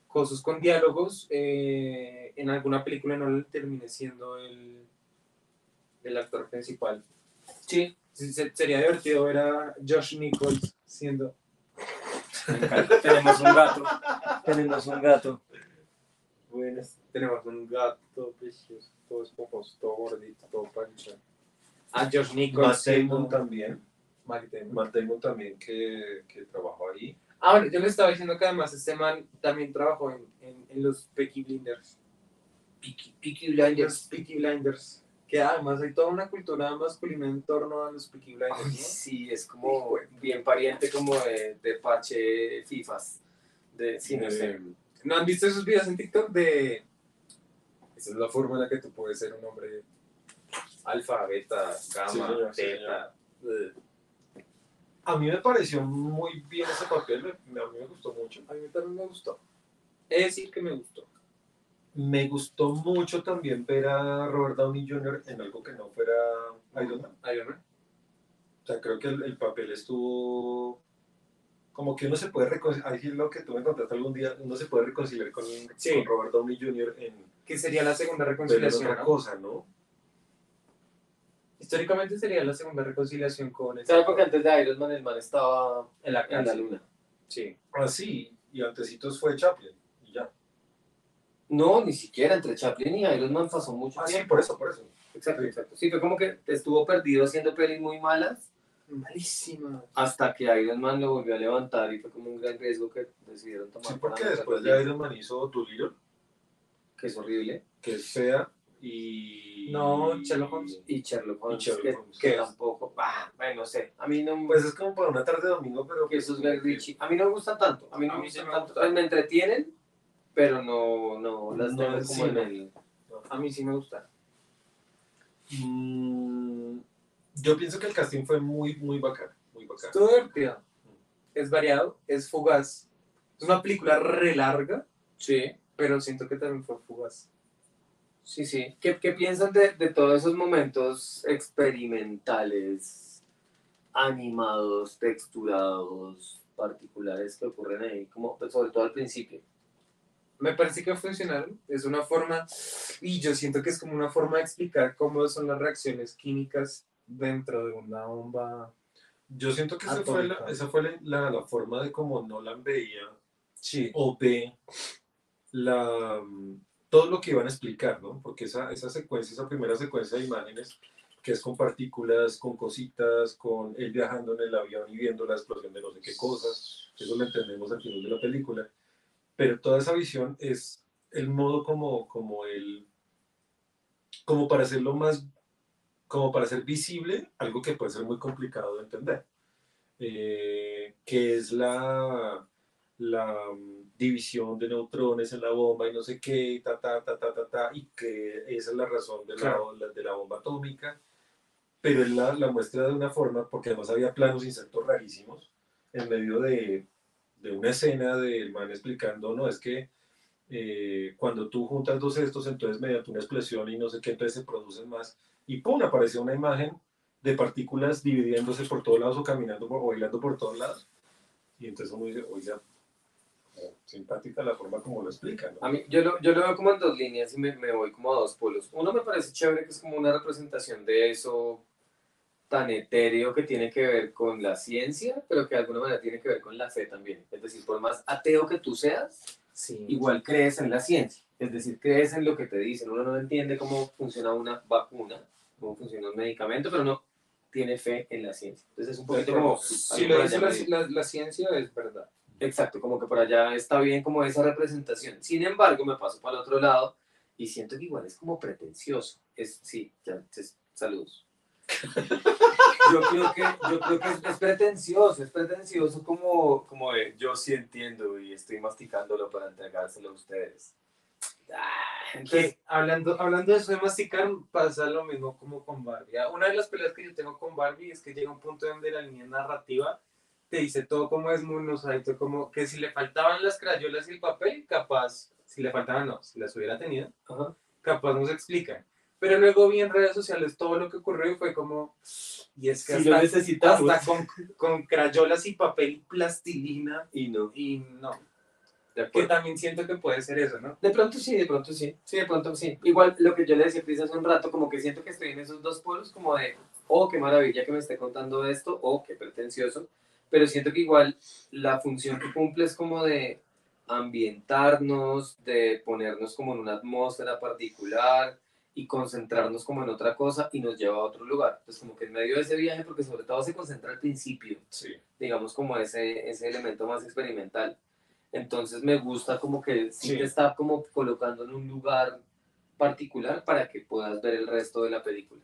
[SPEAKER 3] cosas con diálogos eh, en alguna película no le termine siendo el, el actor principal.
[SPEAKER 1] Sí.
[SPEAKER 3] Sería divertido ver a Josh Nichols siendo
[SPEAKER 1] Tenemos un gato. Tenemos un gato.
[SPEAKER 3] Buenas. Tenemos un gato precioso, todo esponjoso, todo gordito, todo pancho. A Josh Nichols
[SPEAKER 2] Matt Damon
[SPEAKER 3] siendo
[SPEAKER 2] también.
[SPEAKER 3] Matt Damon.
[SPEAKER 2] Matt Damon también que, que trabajó ahí.
[SPEAKER 3] Ah, bueno, yo le estaba diciendo que además este man también trabajó en, en, en los Peaky Blinders.
[SPEAKER 1] Peaky, Peaky Blinders.
[SPEAKER 3] Peaky Blinders. Que además hay toda una cultura masculina en torno a los Peaky
[SPEAKER 1] Ay,
[SPEAKER 3] Blinders,
[SPEAKER 1] sí, es como bien pariente como de, de parche FIFAs. De, sí, no sé.
[SPEAKER 3] ¿no? ¿No han visto esos videos en TikTok de... Esa es la forma en la que tú puedes ser un hombre alfa, beta, gamma,
[SPEAKER 2] Sí,
[SPEAKER 3] teta.
[SPEAKER 2] A mí me pareció muy bien ese papel, me- a mí me gustó mucho.
[SPEAKER 3] A mí también me gustó. Es decir, que me gustó.
[SPEAKER 2] Me gustó mucho también ver a Robert Downey Jr. en algo que no fuera Iron Man.
[SPEAKER 3] Iron Man.
[SPEAKER 2] O sea, creo que el, el papel estuvo como que uno se puede reconciliar, ahí sí lo que tú me contaste algún día, uno se puede reconciliar con,
[SPEAKER 3] Sí.
[SPEAKER 2] con Robert Downey Jr. en
[SPEAKER 3] Que sería la segunda
[SPEAKER 2] en
[SPEAKER 3] reconciliación.
[SPEAKER 2] otra
[SPEAKER 3] ¿no?
[SPEAKER 2] cosa, ¿no?
[SPEAKER 3] Históricamente sería la segunda reconciliación con ese.
[SPEAKER 1] ¿Sabes? Porque antes de Iron Man el man estaba
[SPEAKER 3] En la
[SPEAKER 1] en la
[SPEAKER 3] cárcel.
[SPEAKER 1] luna.
[SPEAKER 3] Sí.
[SPEAKER 2] Así, y antecitos fue Chaplin.
[SPEAKER 1] No, ni siquiera entre Chaplin y Iron Man pasó mucho
[SPEAKER 2] Ah, sí,
[SPEAKER 1] tiempo.
[SPEAKER 2] por eso, por eso.
[SPEAKER 1] Exacto, exacto. Sí, fue como que estuvo perdido haciendo pelis muy malas
[SPEAKER 3] Malísima.
[SPEAKER 1] hasta que Iron Man lo volvió a levantar y fue como un gran riesgo que decidieron tomar.
[SPEAKER 2] Sí, porque después de Iron Man hizo Dolittle,
[SPEAKER 1] Que es horrible.
[SPEAKER 2] que es fea, y...
[SPEAKER 3] No, Sherlock Holmes.
[SPEAKER 1] Y Sherlock Holmes,
[SPEAKER 2] Sherlock
[SPEAKER 1] que,
[SPEAKER 2] Holmes.
[SPEAKER 1] que tampoco. Ah, bueno, no sé. A mí no me
[SPEAKER 2] Pues es como para una tarde de domingo, pero...
[SPEAKER 1] que esos Guy Ritchie. A mí no me gustan tanto. A mí no
[SPEAKER 3] A
[SPEAKER 1] me
[SPEAKER 3] mí sí
[SPEAKER 1] gustan tanto. me entretienen, pero no, no las
[SPEAKER 2] No,
[SPEAKER 1] tengo
[SPEAKER 2] sí,
[SPEAKER 1] como en el.
[SPEAKER 3] A mí sí me gusta.
[SPEAKER 2] Mm, yo pienso que el casting fue muy, muy bacán, muy bacán.
[SPEAKER 3] Todo divertido. Es variado, es fugaz. Es una película re larga,
[SPEAKER 1] Sí.
[SPEAKER 3] pero siento que también fue fugaz.
[SPEAKER 1] Sí, sí. ¿Qué, qué piensan de, de todos esos momentos experimentales, animados, texturados, particulares que ocurren ahí, como pues, sobre todo al principio?
[SPEAKER 3] Me parece que funcionaron. Es una forma, y yo siento que es como una forma de explicar cómo son las reacciones químicas dentro de una bomba.
[SPEAKER 2] Yo siento que esa fue, la, esa fue la, la- la forma de cómo Nolan veía
[SPEAKER 3] Sí.
[SPEAKER 2] o ve la, todo lo que iban a explicar, ¿no? Porque esa, esa secuencia, esa primera secuencia de imágenes, que es con partículas, con cositas, con él viajando en el avión y viendo la explosión de no sé qué cosas, eso lo entendemos al final de la película, pero toda esa visión es el modo como, como el, como para hacerlo más, como para hacer visible algo que puede ser muy complicado de entender, eh, que es la, la mm, división de neutrones en la bomba y no sé qué, y ta, ta, ta, ta, ta, ta, y que esa es la razón de la,
[SPEAKER 3] Claro.
[SPEAKER 2] la- de la bomba atómica, pero él la, la muestra de una forma, porque además había planos insertos rarísimos, en medio de, de una escena del man explicando, no, es que eh, cuando tú juntas dos estos, entonces mediante una explosión y no sé qué, entonces se producen más, y ¡pum! aparece una imagen de partículas dividiéndose por todos lados o caminando o bailando por todos lados, y entonces uno dice, oiga, simpática la forma como lo explica, ¿no?
[SPEAKER 1] A mí, yo, lo, yo lo veo como en dos líneas y me, me voy como a dos polos. Uno me parece chévere que es como una representación de eso tan etéreo que tiene que ver con la ciencia, pero que de alguna manera tiene que ver con la fe también. Es decir, por más ateo que tú seas,
[SPEAKER 3] Sí.
[SPEAKER 1] igual crees en la ciencia. Es decir, crees en lo que te dicen. Uno no entiende cómo funciona una vacuna, cómo funciona un medicamento, pero no tiene fe en la ciencia. Entonces es un poquito como...
[SPEAKER 3] Si lo dice la ciencia, es verdad.
[SPEAKER 1] Exacto, como que por allá está bien como esa representación. Sin embargo, me paso para el otro lado y siento que igual es como pretencioso. Es, sí, ya, es- saludos. Yo creo que, yo creo que es, es pretencioso, es pretencioso como, como de yo sí entiendo y estoy masticándolo para entregárselo a ustedes. Ah, entonces,
[SPEAKER 3] hablando, hablando de eso de masticar, pasa lo mismo como con Barbie. Ah, Una de las peleas que yo tengo con Barbie es que llega un punto donde la línea narrativa te dice todo como es muy mosaito, como que si le faltaban las crayolas y el papel, capaz, si le faltaban, no, si las hubiera tenido,
[SPEAKER 1] ajá.
[SPEAKER 3] capaz nos explican. Pero luego vi en redes sociales todo lo que ocurrió y fue como, y es que
[SPEAKER 1] Si lo
[SPEAKER 3] hasta,
[SPEAKER 1] necesitamos.
[SPEAKER 3] hasta con, con crayolas y papel y plastilina,
[SPEAKER 1] Y no.
[SPEAKER 3] y no,
[SPEAKER 1] De
[SPEAKER 3] que también siento que puede ser eso, ¿no?
[SPEAKER 1] De pronto sí, de pronto sí. Sí, de pronto sí. Igual lo que yo le decía a Cris hace un rato, como que siento que estoy en esos dos polos, como de, oh, qué maravilla que me esté contando esto, oh, qué pretencioso. Pero siento que igual la función que cumple es como de ambientarnos, de ponernos como en una atmósfera particular y concentrarnos como en otra cosa y nos lleva a otro lugar. Entonces como que en medio de ese viaje, porque sobre todo se concentra al principio,
[SPEAKER 2] Sí.
[SPEAKER 1] digamos, como ese, ese elemento más experimental. Entonces me gusta como que sí,
[SPEAKER 2] Sí.
[SPEAKER 1] te está como colocando en un lugar particular para que puedas ver el resto de la película.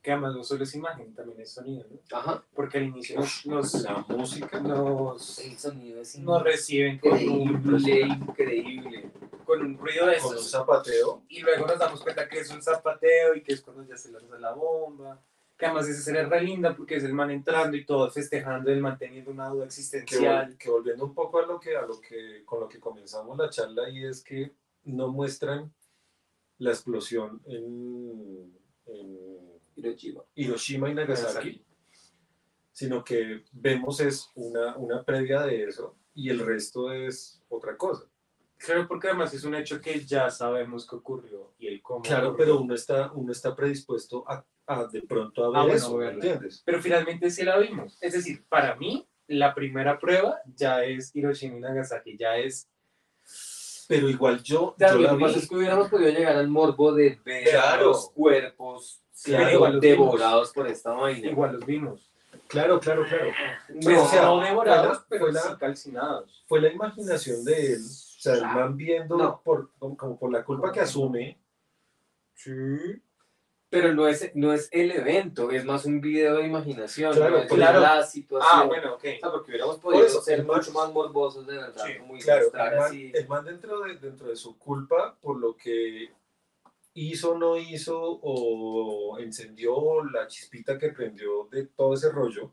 [SPEAKER 3] Que además no solo es imagen, también es sonido, ¿no?
[SPEAKER 1] Ajá.
[SPEAKER 3] Porque al inicio nos, nos,
[SPEAKER 2] La música.
[SPEAKER 3] nos,
[SPEAKER 1] El sonido es
[SPEAKER 3] nos reciben con un,
[SPEAKER 1] increíble, increíble.
[SPEAKER 3] Con un ruido de
[SPEAKER 2] con un
[SPEAKER 3] esos.
[SPEAKER 2] zapateo.
[SPEAKER 3] Y luego nos damos cuenta que es un zapateo y que es cuando ya se lanza la bomba. Que además esa escena es re linda porque es el man entrando y todo festejando, el man teniendo una duda
[SPEAKER 2] que,
[SPEAKER 3] existencial.
[SPEAKER 2] vol- que volviendo un poco a lo que a lo que con lo que comenzamos la charla y es que no muestran la explosión en, en
[SPEAKER 1] Hiroshima.
[SPEAKER 2] Hiroshima y Nagasaki, sino que vemos es una, una previa de eso y el resto es otra cosa.
[SPEAKER 3] Claro, porque además es un hecho que ya sabemos que ocurrió y el cómo.
[SPEAKER 2] Claro,
[SPEAKER 3] ocurrió.
[SPEAKER 2] pero uno está, uno está predispuesto a, a de pronto a ver
[SPEAKER 3] Ah, bueno,
[SPEAKER 2] eso, ¿me
[SPEAKER 3] verla.
[SPEAKER 2] entiendes?
[SPEAKER 3] Pero finalmente sí la vimos. Es decir, para mí, la primera prueba ya es Hiroshima y Nagasaki, ya es.
[SPEAKER 2] Pero igual yo,
[SPEAKER 1] Claro,
[SPEAKER 2] yo
[SPEAKER 1] lo que pasa es que hubiéramos podido llegar al morbo de ver
[SPEAKER 2] Claro.
[SPEAKER 1] los cuerpos
[SPEAKER 2] Claro,
[SPEAKER 1] devorados por esta vaina.
[SPEAKER 3] Igual los vimos.
[SPEAKER 2] claro, claro, claro.
[SPEAKER 1] No,
[SPEAKER 2] o sea,
[SPEAKER 3] no devorados, pero
[SPEAKER 2] fue la-
[SPEAKER 3] sí calcinados.
[SPEAKER 2] fue la imaginación de él, sea, el man viendo
[SPEAKER 1] No.
[SPEAKER 2] por, como, por la culpa que asume,
[SPEAKER 3] Sí.
[SPEAKER 1] pero no es, no es el evento, es más un video de imaginación.
[SPEAKER 2] Claro,
[SPEAKER 1] no es
[SPEAKER 3] claro.
[SPEAKER 1] la situación.
[SPEAKER 3] Ah, bueno, ok.
[SPEAKER 1] O sea, porque hubiéramos podido
[SPEAKER 2] eso,
[SPEAKER 1] ser mucho más morbosos de verdad,
[SPEAKER 3] Sí,
[SPEAKER 1] como
[SPEAKER 2] claro, el man,
[SPEAKER 1] así.
[SPEAKER 2] el man dentro, de, dentro de su culpa por lo que hizo, no hizo o encendió la chispita que prendió de todo ese rollo,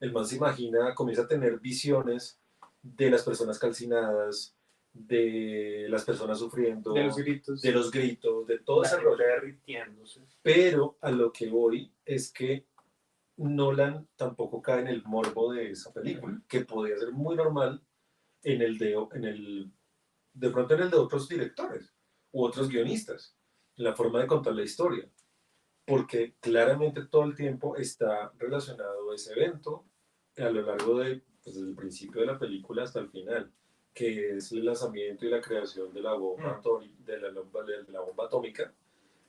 [SPEAKER 2] el man se imagina, comienza a tener visiones de las personas calcinadas, de las personas sufriendo,
[SPEAKER 3] De los gritos.
[SPEAKER 2] de los gritos, de todo ese rollo.
[SPEAKER 3] derritiéndose.
[SPEAKER 2] Pero a lo que voy es que Nolan tampoco cae en el morbo de esa película, que podía ser muy normal en el, de, en el de pronto en el de otros directores u otros guionistas, en la forma de contar la historia, porque claramente todo el tiempo está relacionado ese evento a lo largo de, pues, desde el principio de la película hasta el final, que es el lanzamiento y la creación de la bomba,
[SPEAKER 3] Mm.
[SPEAKER 2] de la, bomba- de la bomba atómica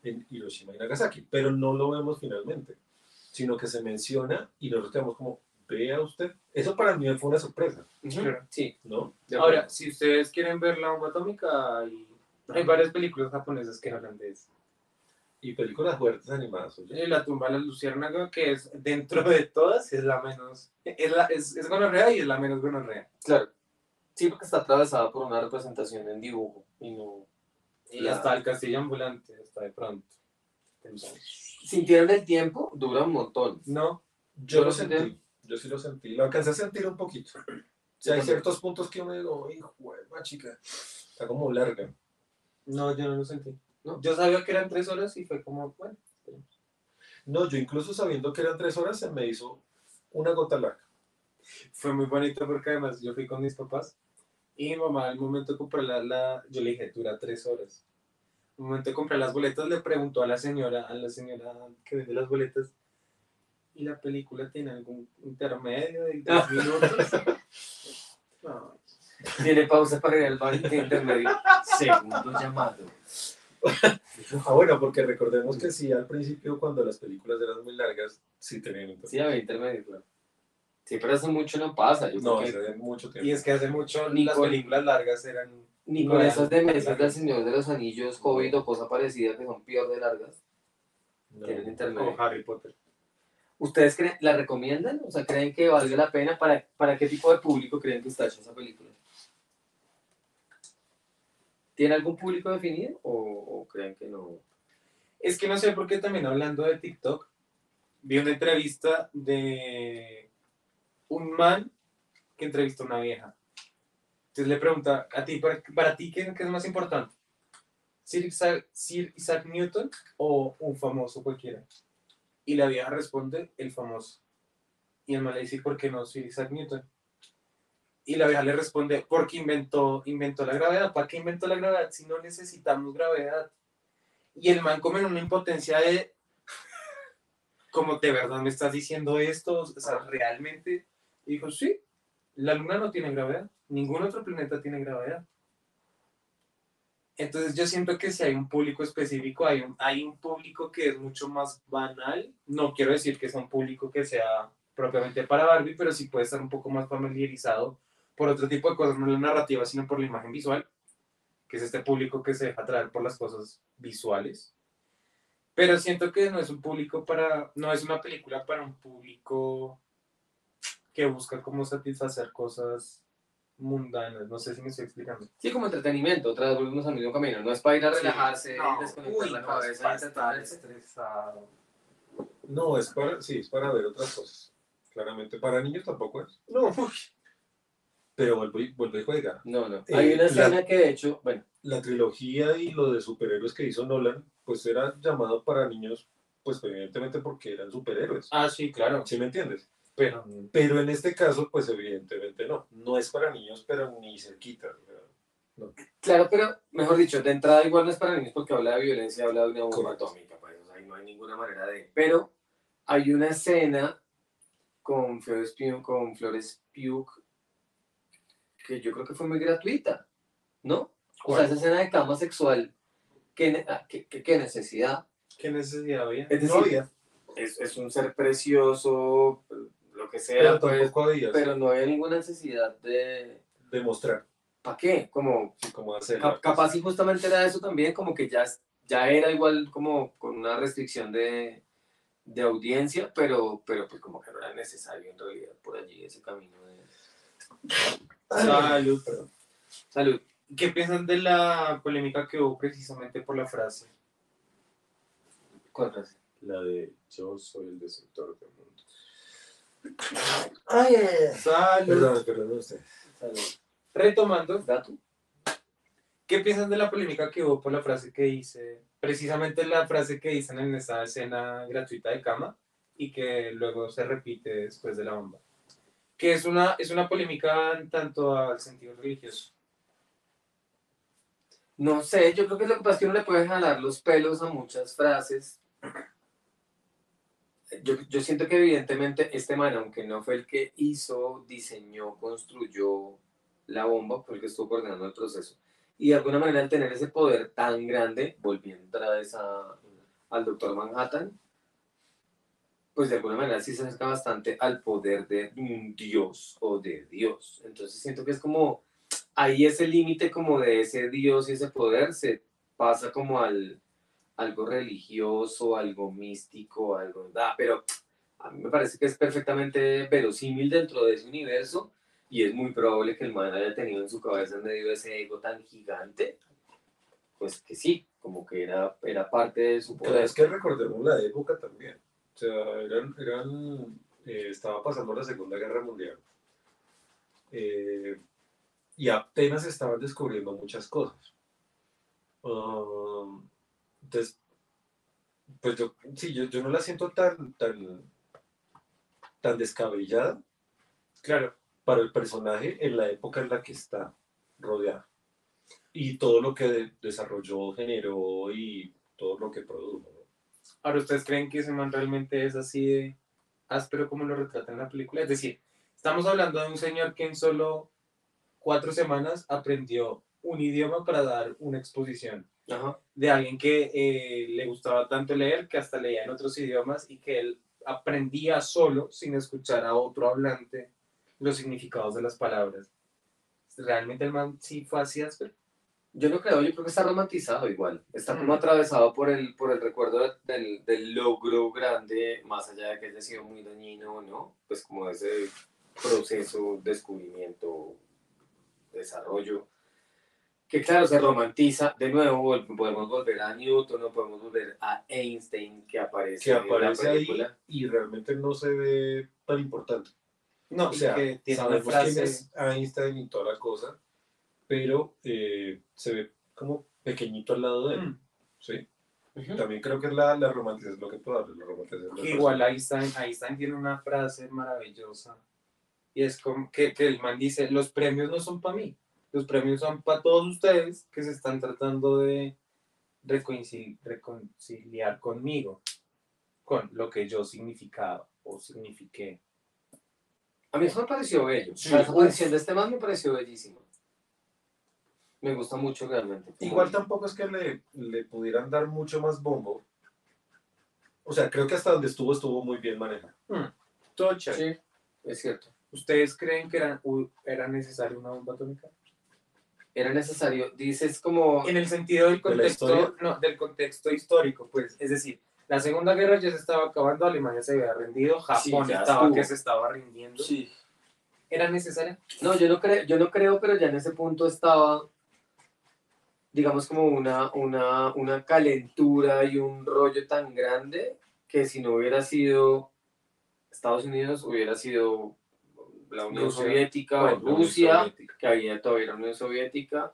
[SPEAKER 2] en Hiroshima y Nagasaki, pero no lo vemos finalmente, sino que se menciona y nosotros quedamos como, vea usted, eso para mí fue una sorpresa.
[SPEAKER 1] Sí.
[SPEAKER 2] ¿no?
[SPEAKER 3] Ahora, si ustedes quieren ver la bomba atómica, hay, hay varias películas japonesas que hablan de eso.
[SPEAKER 2] Y películas fuertes animadas, oye.
[SPEAKER 3] Eh, La tumba de la luciérnaga, que es dentro de todas, es la menos. Es, la, es, es gonorrea y es la menos gonorrea.
[SPEAKER 1] Claro. Sí, porque está atravesada por una representación en dibujo y no.
[SPEAKER 3] Y
[SPEAKER 1] La-
[SPEAKER 3] hasta el castillo ambulante, hasta de pronto.
[SPEAKER 1] ¿Sintieron el tiempo? Dura un montón.
[SPEAKER 3] No,
[SPEAKER 2] Yo
[SPEAKER 1] Yo
[SPEAKER 2] lo
[SPEAKER 1] lo
[SPEAKER 2] sentí,
[SPEAKER 1] sentí.
[SPEAKER 2] yo sí lo sentí, lo alcancé a sentir un poquito. O sea, hay ciertos puntos que uno digo, hijo de chica, está como larga.
[SPEAKER 3] no, yo no lo sentí.
[SPEAKER 1] ¿No?
[SPEAKER 3] Yo sabía que eran tres horas y fue como, bueno.
[SPEAKER 2] No, yo incluso sabiendo que eran tres horas se me hizo una gota larga.
[SPEAKER 3] Fue muy bonito porque además yo fui con mis papás y mi mamá al momento de comprar la, la- yo le dije, dura tres horas. Al momento de comprar las boletas le preguntó a la señora, a la señora que vende las boletas, ¿y la película tiene algún intermedio de tres minutos? No.
[SPEAKER 1] Tiene pausa para ir al baño de intermedio. Segundo llamado.
[SPEAKER 2] Ah, bueno, porque recordemos que sí, al principio cuando las películas eran muy largas, sí tenían
[SPEAKER 1] Sí, había intermedio, claro. Sí, pero hace mucho no pasa. Yo
[SPEAKER 2] No,
[SPEAKER 1] creo que
[SPEAKER 2] hace mucho tiempo.
[SPEAKER 3] Y es que hace mucho
[SPEAKER 1] Ni
[SPEAKER 3] las
[SPEAKER 1] con-
[SPEAKER 3] películas largas eran...
[SPEAKER 1] ni con esas de meses del. Señor de los Anillos, Hobbit o cosa parecida que son peor de largas.
[SPEAKER 2] No.
[SPEAKER 1] Tienen
[SPEAKER 3] como. Harry Potter.
[SPEAKER 1] ¿Ustedes creen, la recomiendan? O sea, ¿creen que valga la pena? ¿Para, para qué tipo de público creen que está hecha esa película? ¿Tiene algún público definido o, o creen que no?
[SPEAKER 3] Es que no sé por qué también hablando de TikTok, vi una entrevista de un man que entrevistó a una vieja. Entonces le pregunta, a ti, para, ti, ¿qué, qué es más importante? ¿Sir Isaac, Isaac Newton o un famoso cualquiera? Y la vieja responde, el famoso. Y el man le dice, ¿por qué no Sir Isaac Newton? Y la vieja le responde, porque inventó, inventó la gravedad. ¿Para qué inventó la gravedad si no necesitamos gravedad? Y el man como en una impotencia de, como de verdad me estás diciendo esto, o sea, realmente, dijo, sí, la luna no tiene gravedad, ningún otro planeta tiene gravedad. Entonces yo siento que si hay un público específico, hay un, hay un público que es mucho más banal, no quiero decir que sea un público que sea propiamente para Barbie, pero sí puede estar un poco más familiarizado por otro tipo de cosas, no la narrativa, sino por la imagen visual que es este público que se deja atraer por las cosas visuales. Pero siento que no es un público para, no es una película para un público que busca cómo satisfacer cosas mundanas. No sé si me estoy explicando.
[SPEAKER 1] Sí, como entretenimiento, otra vez volvemos al mismo camino. No es para ir a
[SPEAKER 3] Sí.
[SPEAKER 1] relajarse,
[SPEAKER 3] No,
[SPEAKER 1] desconectar
[SPEAKER 3] uy,
[SPEAKER 1] la
[SPEAKER 3] no,
[SPEAKER 1] cabeza.
[SPEAKER 3] es estar estresado.
[SPEAKER 2] No, es para, sí, es para ver otras cosas. Claramente para niños tampoco es.
[SPEAKER 3] No, uy.
[SPEAKER 2] Pero vuelve y, vuelve y juega.
[SPEAKER 1] No, no.
[SPEAKER 2] Eh,
[SPEAKER 1] Hay una
[SPEAKER 2] la-
[SPEAKER 1] escena que de hecho, bueno,
[SPEAKER 2] La trilogía y lo de superhéroes que hizo Nolan, pues era llamado para niños, pues evidentemente porque eran superhéroes.
[SPEAKER 3] Ah, sí, claro.
[SPEAKER 2] ¿Sí me entiendes?
[SPEAKER 3] Pero
[SPEAKER 2] Pero en este caso, pues evidentemente no. No es para niños, pero ni cerquita. o sea,
[SPEAKER 1] claro, pero mejor dicho, de entrada igual no es para niños porque habla de violencia, habla de una bomba
[SPEAKER 2] Correcto.
[SPEAKER 1] atómica, pues, o sea, no hay ninguna manera de. Pero hay una escena con Flores Pugh, con Flores Pugh que yo creo que fue muy gratuita, ¿no? O sea, esa escena de cama sexual, ¿qué, ne- ah, qué- qué- qué necesidad?
[SPEAKER 3] ¿qué necesidad había?
[SPEAKER 1] Es
[SPEAKER 2] no
[SPEAKER 1] decir,
[SPEAKER 2] había,
[SPEAKER 1] es, es un ser precioso, que sea,
[SPEAKER 2] pero
[SPEAKER 1] pues, pero no había ninguna necesidad de...
[SPEAKER 2] demostrar
[SPEAKER 1] ¿Para qué? Como,
[SPEAKER 2] sí, cómo hacerlo.
[SPEAKER 1] cap- capaz y justamente era eso también, como que ya, ya era igual como con una restricción de, de audiencia, pero, pero pues como que no era necesario en realidad por allí ese camino de...
[SPEAKER 3] Salud, perdón.
[SPEAKER 1] Salud.
[SPEAKER 3] ¿Qué piensan de la polémica que hubo precisamente por la frase?
[SPEAKER 1] ¿Cuál frase?
[SPEAKER 3] La de yo soy el destructor.
[SPEAKER 1] Ay, ay, ay.
[SPEAKER 3] Salud.
[SPEAKER 2] Perdón, perdón, usted.
[SPEAKER 1] Salud.
[SPEAKER 3] Retomando,
[SPEAKER 1] ¿Dato?
[SPEAKER 3] ¿qué piensan de la polémica que hubo por la frase que hice? Precisamente la frase que dicen en esa escena gratuita de cama y que luego se repite después de la bomba. Que es una, es una polémica en tanto al sentido religioso.
[SPEAKER 1] No sé, yo creo que lo que pasa es que uno le puede jalar los pelos a muchas frases. Yo, yo siento que evidentemente este man, aunque no fue el que hizo, diseñó, construyó la bomba, fue el que estuvo coordinando el proceso. Y de alguna manera al tener ese poder tan grande, volviendo otra vez al Doctor Manhattan, pues de alguna manera sí se acerca bastante al poder de un dios o de Dios. Entonces siento que es como, ahí ese límite como de ese dios y ese poder se pasa como al algo religioso, algo místico, algo, ah, pero a mí me parece que es perfectamente verosímil dentro de ese universo y es muy probable que el man haya tenido en su cabeza en medio de ese ego tan gigante, pues que sí, como que era, era parte de su
[SPEAKER 2] Pero
[SPEAKER 1] poder.
[SPEAKER 2] es que recordemos la época también. O sea, eran, eran, eh, estaba pasando la Segunda Guerra Mundial. Eh, y apenas estaban descubriendo muchas cosas. Um, entonces, pues yo, sí, yo, yo no la siento tan, tan, tan descabellada
[SPEAKER 3] Claro.
[SPEAKER 2] para el personaje en la época en la que está rodeada. Y todo lo que de- desarrolló, generó y todo lo que produjo. ¿no?
[SPEAKER 3] Ahora, ¿ustedes creen que ese man realmente es así de áspero como lo retrata en la película? Es decir, estamos hablando de un señor que en solo cuatro semanas aprendió un idioma para dar una exposición.
[SPEAKER 1] Ajá.
[SPEAKER 3] De alguien que eh, le gustaba tanto leer que hasta leía en otros idiomas y que él aprendía solo, sin escuchar a otro hablante, los significados de las palabras. ¿Realmente el man sí fue así áspero?
[SPEAKER 1] Yo no creo, yo creo que está romantizado igual. Está como
[SPEAKER 3] Mm.
[SPEAKER 1] atravesado por el, por el recuerdo del, del logro grande, más allá de que haya sido muy dañino no, pues como ese proceso, descubrimiento, desarrollo, que claro, se romantiza. De nuevo, podemos volver a Newton, no podemos volver a Einstein, que aparece,
[SPEAKER 2] Que
[SPEAKER 1] en
[SPEAKER 2] aparece
[SPEAKER 1] la
[SPEAKER 2] ahí
[SPEAKER 1] película.
[SPEAKER 2] y realmente no se ve tan importante.
[SPEAKER 3] No,
[SPEAKER 2] O sea,
[SPEAKER 3] que tiene
[SPEAKER 2] sabemos quién
[SPEAKER 3] frase.
[SPEAKER 2] es Einstein y toda la cosa, pero eh, se ve como pequeñito al lado de él.
[SPEAKER 3] Mm.
[SPEAKER 2] ¿sí?
[SPEAKER 1] Ujú.
[SPEAKER 2] También creo que es la, la romantización, lo que tú hablas, la romantización
[SPEAKER 3] Igual. Einstein, Einstein tiene una frase maravillosa y es como que, que el man dice, los premios no son para mí, los premios son para todos ustedes que se están tratando de reconcil- reconciliar conmigo, con lo que yo significaba o signifiqué.
[SPEAKER 1] A mí eso me pareció bello.
[SPEAKER 3] Sí.
[SPEAKER 1] La aparición de este man me pareció bellísimo. Me gusta mucho realmente.
[SPEAKER 2] Igual tampoco es que le, le pudieran dar mucho más bombo. O sea, creo que hasta donde estuvo, estuvo muy bien manejado.
[SPEAKER 3] Todo chévere.
[SPEAKER 1] Sí, es cierto.
[SPEAKER 3] ¿Ustedes creen que era, era necesaria una bomba atómica?
[SPEAKER 1] Era necesario, dices como...
[SPEAKER 3] En el sentido del
[SPEAKER 2] ¿De la
[SPEAKER 3] contexto, no, del contexto histórico, pues, es decir, la Segunda Guerra ya se estaba acabando, Alemania se había rendido, Japón estaba
[SPEAKER 1] estuvo.
[SPEAKER 3] que se estaba rindiendo.
[SPEAKER 1] Sí.
[SPEAKER 3] ¿Era necesaria?
[SPEAKER 1] No, yo no, creo, yo no creo, pero ya en ese punto estaba, digamos, como una, una, una calentura y un rollo tan grande que si no hubiera sido Estados Unidos, hubiera sido la Unión
[SPEAKER 3] Rusia.
[SPEAKER 1] Soviética o Rusia,
[SPEAKER 2] Soviética.
[SPEAKER 1] que había todavía la Unión Soviética,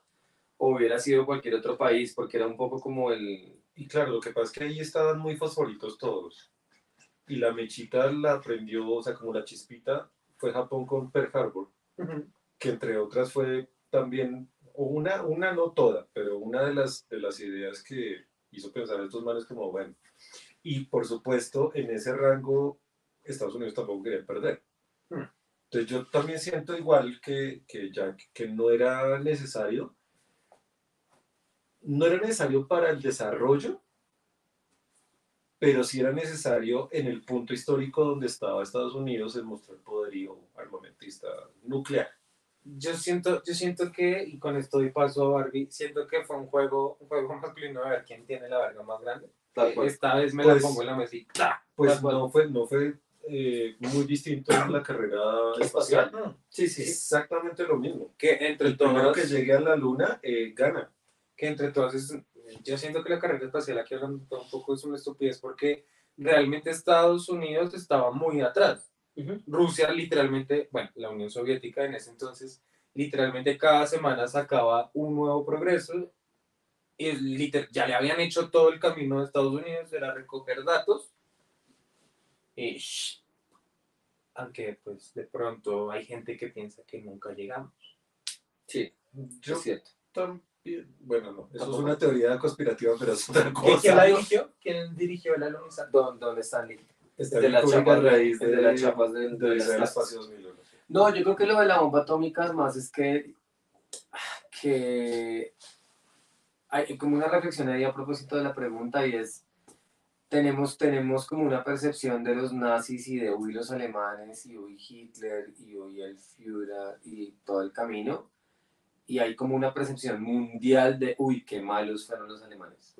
[SPEAKER 1] o hubiera sido cualquier otro país, porque era un poco como el...
[SPEAKER 2] Y claro, lo que pasa es que ahí estaban muy fosforitos todos. Y la mechita la prendió, o sea, como la chispita, fue Japón con Pearl Harbor, que entre otras fue también, o una, una no toda, pero una de las, de las ideas que hizo pensar a estos manes como, bueno, y por supuesto, en ese rango, Estados Unidos tampoco quería perder.
[SPEAKER 3] Hmm.
[SPEAKER 2] Entonces yo también siento igual que, que ya que no era necesario, no era necesario para el desarrollo, pero sí era necesario en el punto histórico donde estaba Estados Unidos en mostrar poderío armamentista nuclear.
[SPEAKER 3] Yo siento, yo siento que, y con esto doy paso a Barbie, siento que fue un juego, un juego masculino de ver quién tiene la verga más grande.
[SPEAKER 1] Tal cual.
[SPEAKER 3] Esta vez me
[SPEAKER 2] Pues-
[SPEAKER 3] la pongo en la ¡tla!
[SPEAKER 2] Pues no fue, no fue eh, muy distinto en la carrera espacial.
[SPEAKER 1] Sí, sí.
[SPEAKER 2] Exactamente lo mismo.
[SPEAKER 3] Que entre
[SPEAKER 2] El
[SPEAKER 3] todos,
[SPEAKER 2] que llegue a la luna eh, gana.
[SPEAKER 3] que entre todos es- yo siento que la carrera espacial aquí hablando un poco es una estupidez porque realmente Estados Unidos estaba muy atrás.
[SPEAKER 1] Ujú.
[SPEAKER 3] Rusia literalmente, bueno, la Unión Soviética en ese entonces, literalmente cada semana sacaba un nuevo progreso y ya le habían hecho todo el camino de Estados Unidos, era recoger datos aunque pues de pronto hay gente que piensa que nunca llegamos.
[SPEAKER 1] Sí,
[SPEAKER 2] Yo
[SPEAKER 1] es cierto.
[SPEAKER 2] Bueno, no, eso es una teoría conspirativa, pero es otra
[SPEAKER 3] ¿Quién,
[SPEAKER 2] cosa.
[SPEAKER 3] quién la dirigió? ¿Quién dirigió el alunizaje?
[SPEAKER 1] ¿Dónde, dónde están?
[SPEAKER 2] Está
[SPEAKER 1] de
[SPEAKER 2] en
[SPEAKER 1] las
[SPEAKER 2] Kubrick
[SPEAKER 1] chapas
[SPEAKER 2] a raíz
[SPEAKER 1] de, de las chapas de, de
[SPEAKER 2] de
[SPEAKER 1] las
[SPEAKER 2] del
[SPEAKER 1] casas.
[SPEAKER 2] espacio 2001. sí.
[SPEAKER 1] No, yo creo que lo de la bomba atómica además es que, que hay como una reflexión ahí a propósito de la pregunta y es, tenemos, tenemos como una percepción de los nazis y de hoy los alemanes y hoy Hitler y hoy el Führer y todo el camino y hay como una percepción mundial de, uy, qué malos fueron los alemanes.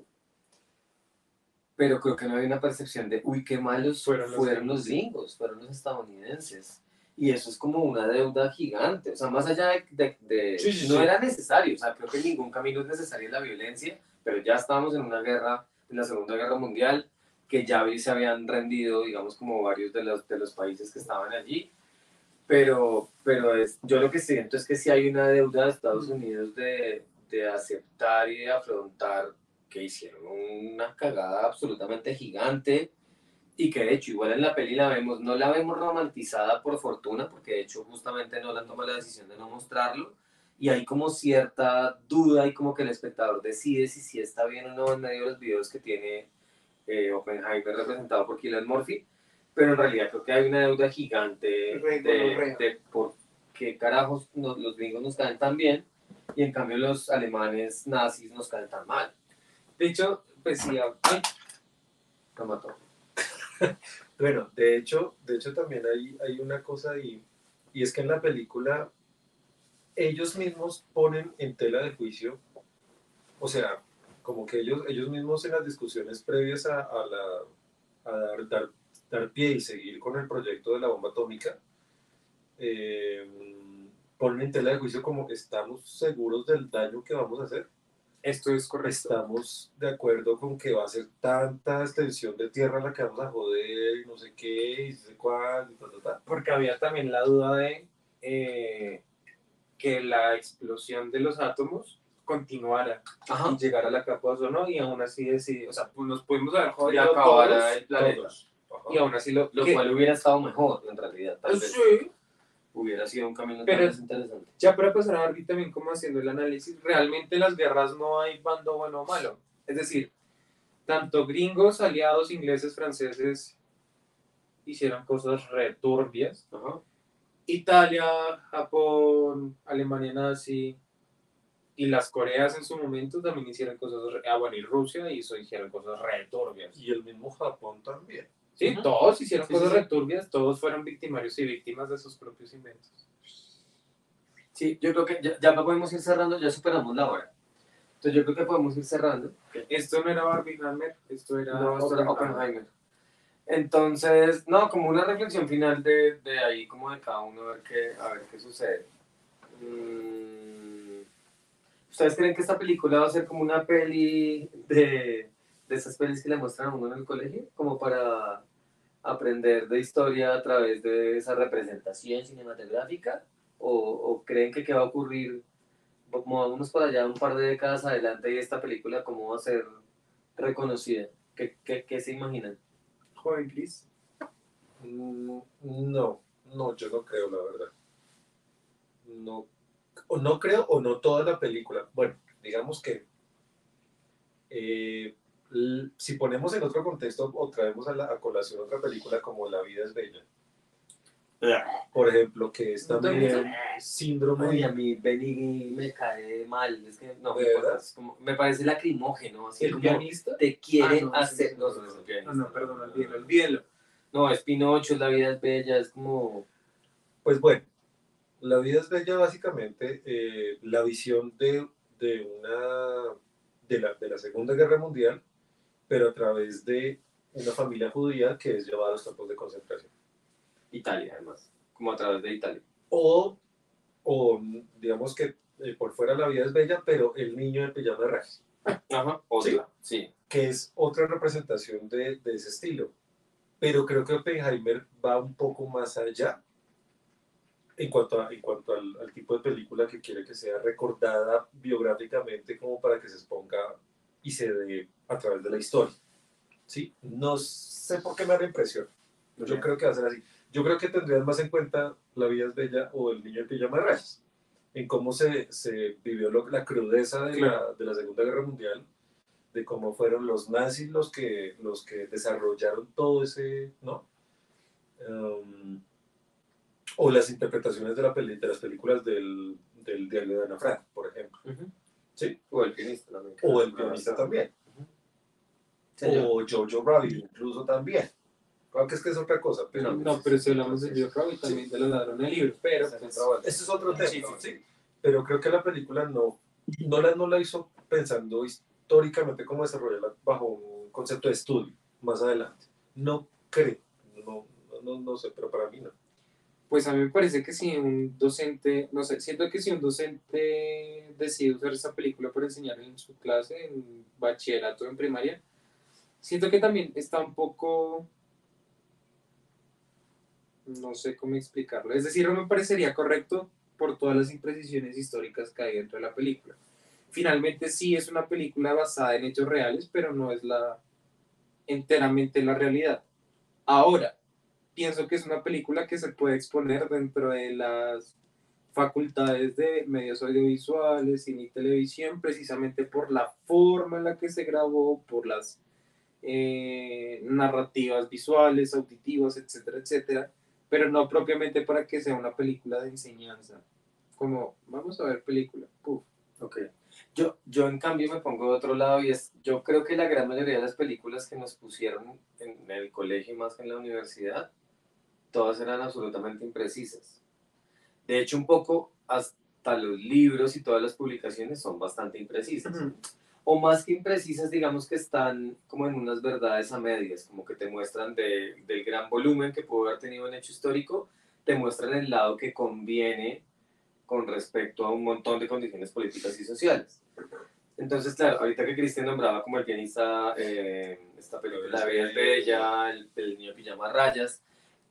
[SPEAKER 1] Pero creo que no hay una percepción de, uy, qué malos
[SPEAKER 3] Fueron
[SPEAKER 1] fueron
[SPEAKER 3] los
[SPEAKER 1] los, gringos, fueron los estadounidenses. Y eso es como una deuda gigante. O sea, más allá de... de- de-
[SPEAKER 2] Sí, sí,
[SPEAKER 1] no
[SPEAKER 2] sí.
[SPEAKER 1] era necesario. O sea, creo que ningún camino es necesario la violencia, pero ya estábamos en una guerra, en la Segunda Guerra Mundial, que ya se habían rendido, digamos, como varios de los, de los países que estaban allí. Pero, pero es, yo lo que siento es que sí hay una deuda de Estados Unidos de, de aceptar y de afrontar que hicieron una cagada absolutamente gigante y que de hecho igual en la peli la vemos, no la vemos romantizada por fortuna, porque de hecho justamente no la toma la decisión de no mostrarlo, y hay como cierta duda y como que el espectador decide si sí está bien o no en medio de los videos que tiene eh, Oppenheimer representado por Killian Murphy, pero en realidad creo que hay una deuda gigante de, por qué carajos nos- los gringos nos caen tan bien y en cambio los alemanes nazis nos caen tan mal.
[SPEAKER 3] De hecho, pues sí, ay,
[SPEAKER 1] Lo mató.
[SPEAKER 2] Bueno, de hecho, de hecho también hay, hay una cosa ahí, y es que en la película ellos mismos ponen en tela de juicio, o sea, como que ellos, ellos mismos en las discusiones previas a, a la, a dar, dar, dar pie y seguir con el proyecto de la bomba atómica, eh, ponen en tela de juicio como estamos seguros del daño que vamos a hacer.
[SPEAKER 3] esto es correcto.
[SPEAKER 2] Estamos de acuerdo con que va a ser tanta extensión de tierra la que vamos a joder y no sé qué, y no sé cuál, y.
[SPEAKER 3] Porque había también la duda de eh, que la explosión de los átomos continuara
[SPEAKER 1] Ajá.
[SPEAKER 3] y llegara a la capa de ozono y aún así decidió, o sea, pues nos pudimos haber
[SPEAKER 1] Y
[SPEAKER 3] jodido
[SPEAKER 1] acabara
[SPEAKER 3] todos,
[SPEAKER 1] el planeta.
[SPEAKER 2] Todos.
[SPEAKER 3] Y aún así lo,
[SPEAKER 1] Lo
[SPEAKER 3] que-
[SPEAKER 1] cual hubiera estado mejor, en realidad. Tal vez
[SPEAKER 3] sí,
[SPEAKER 1] hubiera sido un camino
[SPEAKER 3] Pero-
[SPEAKER 1] interesante.
[SPEAKER 3] ya para pasar a Barbie también como haciendo el análisis, realmente en las guerras no hay bando bueno o malo. Es decir, tanto gringos, aliados, ingleses, franceses hicieron cosas returbias. Italia, Japón, Alemania nazi y las Coreas en su momento también hicieron cosas, re- ah bueno, y Rusia hizo, hicieron cosas returbias.
[SPEAKER 2] Y el mismo Japón también.
[SPEAKER 3] Sí, todos hicieron
[SPEAKER 1] Sí,
[SPEAKER 3] cosas
[SPEAKER 1] sí, sí.
[SPEAKER 3] returbias, todos fueron victimarios y víctimas de sus propios inventos.
[SPEAKER 1] Sí, yo creo que ya, ya podemos ir cerrando, ya superamos la hora. Entonces yo creo que podemos ir cerrando.
[SPEAKER 3] Esto no era Barbie Hammer, esto era
[SPEAKER 1] No, esto era.
[SPEAKER 3] Oppenheimer.
[SPEAKER 1] Entonces, no, como una reflexión final de, de ahí, como de cada uno, a ver qué, a ver qué sucede. Mm, ¿Ustedes creen que esta película va a ser como una peli de, de esas pelis que le muestran a uno en el colegio? Como para aprender de historia a través de esa representación cinematográfica? ¿O, o creen que qué va a ocurrir? Movámonos para allá un par de décadas adelante y esta película, ¿cómo va a ser reconocida? ¿Qué, qué, qué se imaginan?
[SPEAKER 3] Joven Chris.
[SPEAKER 2] Mm, No, no, yo no creo, la verdad. No, o no creo o no toda la película. Bueno, digamos que eh, si ponemos en otro contexto o traemos a, la, a colación otra película como La vida es bella, por ejemplo, que es
[SPEAKER 1] ¿No te
[SPEAKER 2] también síndrome
[SPEAKER 1] Ay, a mí Benny me cae mal, es que no,
[SPEAKER 2] ¿De
[SPEAKER 1] me,
[SPEAKER 2] verdad?
[SPEAKER 1] es como- me parece lacrimógeno, así
[SPEAKER 3] ¿El
[SPEAKER 1] como
[SPEAKER 3] pianista?
[SPEAKER 1] te quiere
[SPEAKER 3] Ah, no,
[SPEAKER 1] hacer... no, no,
[SPEAKER 3] perdón, olvídelo, olvídelo.
[SPEAKER 1] No, es Pinocho, La vida es bella, es como...
[SPEAKER 2] Pues bueno, la vida es bella básicamente eh, la visión de, de una de la, de la Segunda Guerra Mundial, pero a través de una familia judía que es llevada a los campos de concentración.
[SPEAKER 1] Italia, además, como a través de Italia.
[SPEAKER 2] O, o digamos que eh, por fuera la vida es bella, pero el niño en pijama de rayas,
[SPEAKER 1] Ajá, otra, sí.
[SPEAKER 2] que es otra representación de, de ese estilo. Pero creo que Oppenheimer va un poco más allá en cuanto, a- en cuanto al, al tipo de película que quiere que sea recordada biográficamente como para que se exponga y se dé a través de la historia. ¿Sí? No sé por qué me da la impresión. Yo creo que va a ser así. Yo creo que tendrías más en cuenta La vida es bella o El niño en pijama de rayas. en cómo se, se vivió lo- la crudeza de, la,
[SPEAKER 3] Claro.
[SPEAKER 2] de la Segunda Guerra Mundial, de cómo fueron los nazis los que, los que desarrollaron todo ese, ¿no? Um, o las interpretaciones de, la peli- de las películas del, del diario de Ana Frank, por ejemplo. Sí.
[SPEAKER 1] O el pianista también.
[SPEAKER 2] O el pianista también. O Jojo Rabbit incluso también. Claro que es que es otra cosa, pero...
[SPEAKER 3] No, pero si hablamos de Joe Rabbit también de los ladrones de libros, pero
[SPEAKER 1] Esa es
[SPEAKER 3] pues.
[SPEAKER 2] Ese es otro tema,
[SPEAKER 3] Sí,
[SPEAKER 2] sí,
[SPEAKER 3] sí.
[SPEAKER 2] Pero creo que la película no, no, la, no la hizo pensando históricamente cómo desarrollarla bajo un concepto de estudio más adelante. No creo, no, no, no, no sé, pero para mí no.
[SPEAKER 3] Pues a mí me parece que si un docente, no sé, siento que si un docente decide usar esa película para enseñar en su clase, en bachillerato, en primaria, siento que también está un poco, no sé cómo explicarlo, es decir, no me parecería correcto por todas las imprecisiones históricas que hay dentro de la película. Finalmente sí es una película basada en hechos reales, pero no es la enteramente la realidad. Ahora, pienso que es una película que se puede exponer dentro de las facultades de medios audiovisuales, cine y televisión, precisamente por la forma en la que se grabó, por las eh, narrativas visuales, auditivas, etcétera, etcétera, pero no propiamente para que sea una película de enseñanza. Como, vamos a ver película. Puf.
[SPEAKER 1] Ok. Yo, yo en cambio me pongo de otro lado y es, yo creo que la gran mayoría de las películas que nos pusieron en el colegio y más que en la universidad, todas eran absolutamente imprecisas. De hecho, un poco hasta los libros y todas las publicaciones son bastante imprecisas. O más que imprecisas, digamos que están como en unas verdades a medias, como que te muestran de- del gran volumen que pudo haber tenido un hecho histórico, te muestran el lado que conviene con respecto a un montón de condiciones políticas y sociales. Entonces, claro, ahorita que Cristian nombraba como el pianista eh, esta película, La vida es bella, el, el niño pijama rayas,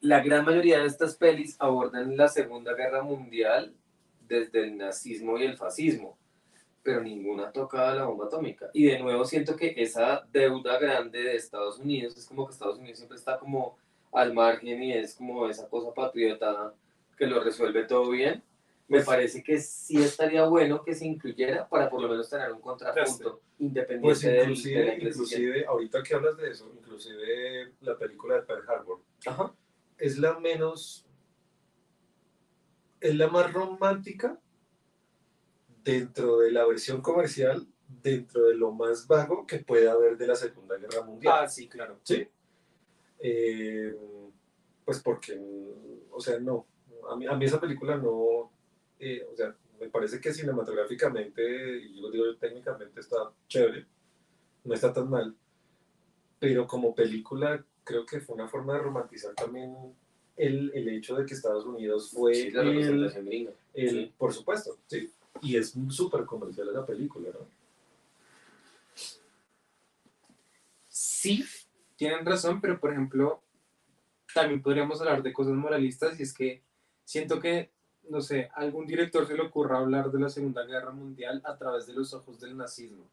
[SPEAKER 1] la gran mayoría de estas pelis abordan la Segunda Guerra Mundial desde el nazismo y el fascismo, pero ninguna toca la bomba atómica. Y de nuevo siento que esa deuda grande de Estados Unidos es como que Estados Unidos siempre está como al margen y es como esa cosa patriota que lo resuelve todo bien. Me parece que sí estaría bueno que se incluyera para por lo menos tener un contrapunto independiente
[SPEAKER 2] Pues
[SPEAKER 1] del- de la
[SPEAKER 2] inclusive,
[SPEAKER 1] inclusión.
[SPEAKER 2] inclusive, ahorita que hablas de eso, inclusive la película de Pearl Harbor,
[SPEAKER 1] Ajá.
[SPEAKER 2] Es la menos, es la más romántica dentro de la versión comercial, dentro de lo más vago que puede haber de la Segunda Guerra Mundial.
[SPEAKER 3] Ah, sí, claro.
[SPEAKER 2] ¿Sí? Eh, pues porque, o sea, no, a mí, a mí esa película no, eh, o sea, me parece que cinematográficamente, y yo digo técnicamente está chévere, no está tan mal, pero como película creo que fue una forma de romantizar también el, el hecho de que Estados Unidos fue
[SPEAKER 1] Sí, la
[SPEAKER 2] el,
[SPEAKER 1] representación gringa.
[SPEAKER 2] el-
[SPEAKER 1] Sí.
[SPEAKER 2] por supuesto, sí, y es súper comercial esa película, ¿no?
[SPEAKER 3] Sí, tienen razón, pero por ejemplo, también podríamos hablar de cosas moralistas y es que siento que, no sé, a algún director se le ocurra hablar de la Segunda Guerra Mundial a través de los ojos del nazismo,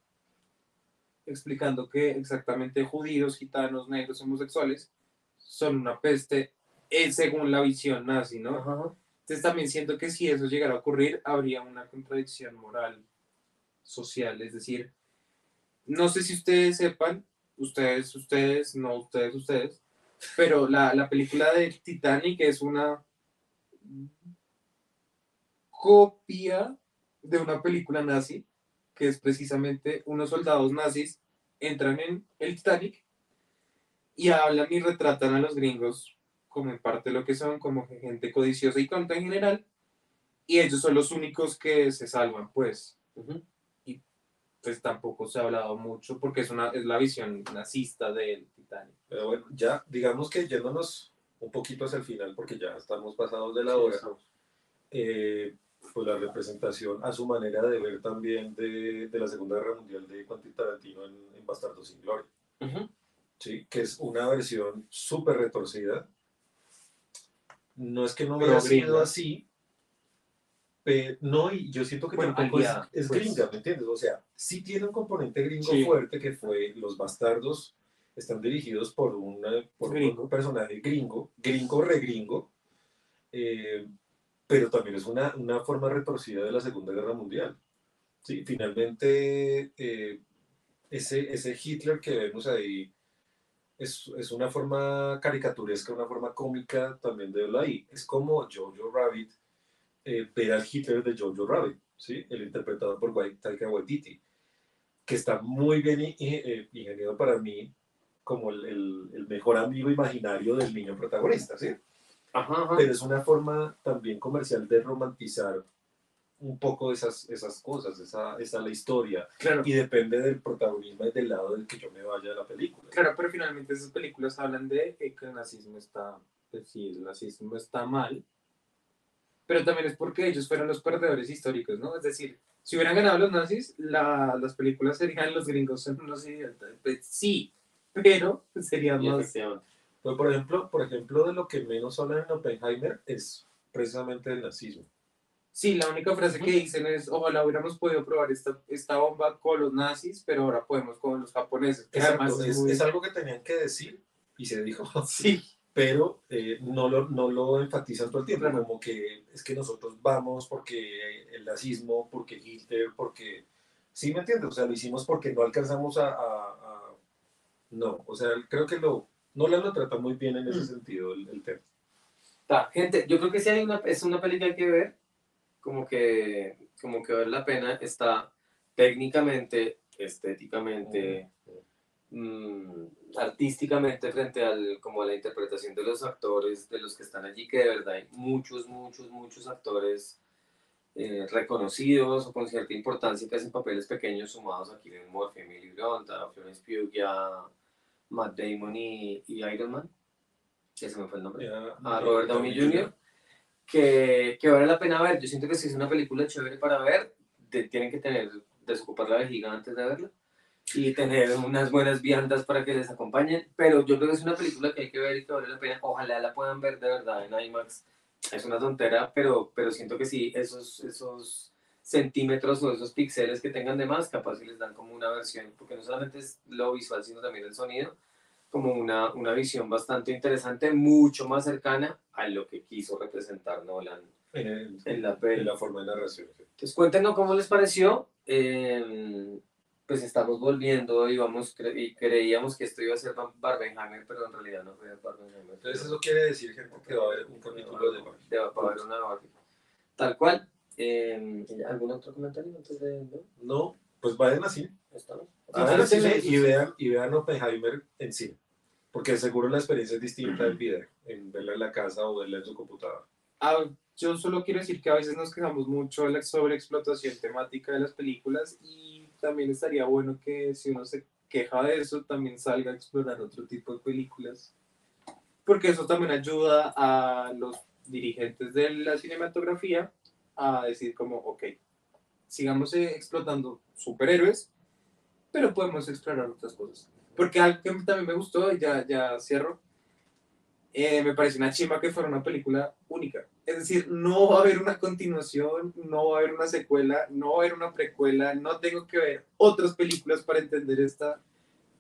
[SPEAKER 3] explicando que exactamente judíos, gitanos, negros, homosexuales son una peste eh, según la visión nazi, ¿no?
[SPEAKER 1] Ajá.
[SPEAKER 3] Entonces también siento que si eso llegara a ocurrir, habría una contradicción moral, social. Es decir, no sé si ustedes sepan, ustedes, ustedes, no ustedes, ustedes, pero la, la película de Titanic es una copia de una película nazi, que es precisamente unos soldados nazis entran en el Titanic y hablan y retratan a los gringos como en parte lo que son, como gente codiciosa y tonta en general, y ellos son los únicos que se salvan, pues. Y pues tampoco se ha hablado mucho porque es, una, es la visión nazista del Titanic.
[SPEAKER 2] Pero bueno, ya digamos que yéndonos un poquito hacia el final, porque ya estamos pasados de la hora, eh, pues la representación a su manera de ver también de, de la Segunda Guerra Mundial de Quentin Tarantino en, en Bastardo sin Gloria,
[SPEAKER 1] Ujú.
[SPEAKER 2] ¿sí? que es una versión súper retorcida. No es que no hubiera sido así, pero no, y yo siento que
[SPEAKER 3] Bueno,
[SPEAKER 2] tampoco es,
[SPEAKER 3] aliada,
[SPEAKER 2] es
[SPEAKER 3] pues.
[SPEAKER 2] gringa, ¿me entiendes? O sea, sí tiene un componente gringo
[SPEAKER 3] Sí.
[SPEAKER 2] fuerte que fue Los Bastardos están dirigidos por, una, por
[SPEAKER 3] Gringo.
[SPEAKER 2] un personaje gringo, gringo regringo, eh, pero también es una, una forma retorcida de la Segunda Guerra Mundial. ¿sí? Finalmente, eh, ese, ese Hitler que vemos ahí es, es, una forma caricaturesca, una forma cómica también de verlo ahí. Es como Jojo Rabbit, eh, ver al Hitler de Jojo Rabbit, ¿sí? el interpretado por Taika Waititi, que está muy bien eh, ingeniado para mí como el, el, mejor amigo imaginario del niño protagonista, ¿sí? Pero es una forma también comercial de romantizar un poco esas, esas cosas, esa, esa la historia.
[SPEAKER 3] Claro.
[SPEAKER 2] Y depende del protagonismo y del lado del que yo me vaya de la película.
[SPEAKER 3] Claro, pero finalmente esas películas hablan de que el nazismo está, pues sí, el nazismo está mal, pero también es porque ellos fueron los perdedores históricos, ¿no? Es decir, si hubieran ganado los nazis, la, las películas serían los gringos son unos idiotas. Pues sí, pero sería más...
[SPEAKER 2] Pues por ejemplo, por ejemplo, de lo que menos hablan en Oppenheimer es precisamente el nazismo.
[SPEAKER 3] Sí, la única frase que dicen es, ojalá hubiéramos podido probar esta, esta bomba con los nazis, pero ahora podemos con los japoneses.
[SPEAKER 2] Exacto, es, es, algo que tenían que decir y se dijo.
[SPEAKER 3] Sí.
[SPEAKER 2] Pero eh, no, lo, no lo enfatizan todo el tiempo, como que es que nosotros vamos porque el nazismo, porque Hitler, porque... Sí, ¿me entiendes? O sea, lo hicimos porque no alcanzamos a... a... No, o sea, creo que lo, no lo trata muy bien en ese mm. sentido el, el tema.
[SPEAKER 1] Ta, gente, yo creo que sí hay una, es una película que hay que ver como que, como que vale la pena, está técnicamente, estéticamente, mm, artísticamente frente al, como a la interpretación de los actores, de los que están allí, que de verdad hay muchos, muchos, muchos actores eh, reconocidos o con cierta importancia que hacen papeles pequeños sumados a Killian Murphy, Emily Blunt, a Florence Pugh, a Matt Damon y, Iron Man, que se me fue el nombre, a Robert Downey Jr que, que, vale la pena ver. Yo siento que si es una película chévere para ver, tienen que tener, desocupar la vejiga antes de verla y tener unas buenas viandas para que les acompañen. Pero yo creo que es una película que hay que ver y que vale la pena. Ojalá la puedan ver de verdad en IMAX. Es una tontera, pero, pero siento que sí, esos, esos centímetros o esos píxeles que tengan de más, capaz si les dan como una versión, porque no solamente es lo visual, sino también el sonido como una, una visión bastante interesante, mucho más cercana a lo que quiso representar Nolan
[SPEAKER 2] en, en la, en la forma de narración.
[SPEAKER 1] Entonces cuéntenos cómo les pareció. Em, pues estamos volviendo y, vamos, y creíamos que esto iba a ser Barbenheimer, pero en realidad no fue Barbenheimer.
[SPEAKER 2] Entonces eso quiere decir, gente, que va a haber un capítulo de Barbie.
[SPEAKER 1] Va a haber una Barbie. Tal cual. Eh, ¿Algún otro comentario antes de...?
[SPEAKER 2] No, no pues vayan así. Estamos. y, vean, y vean Oppenheimer en cine. Porque seguro la experiencia es distinta en video, en verla en la casa o verla en su computadora.
[SPEAKER 3] Ah, yo solo quiero decir que a veces nos quejamos mucho de la sobreexplotación temática de las películas y también estaría bueno que si uno se queja de eso, también salga a explorar otro tipo de películas. Porque eso también ayuda a los dirigentes de la cinematografía a decir como, ok, sigamos eh, explotando superhéroes, pero podemos explorar otras cosas. Porque algo que también me gustó, ya, ya cierro, eh, me pareció una chimba que fuera una película única. Es decir, no va a haber una continuación, no va a haber una secuela, no va a haber una precuela, no tengo que ver otras películas para entender esta.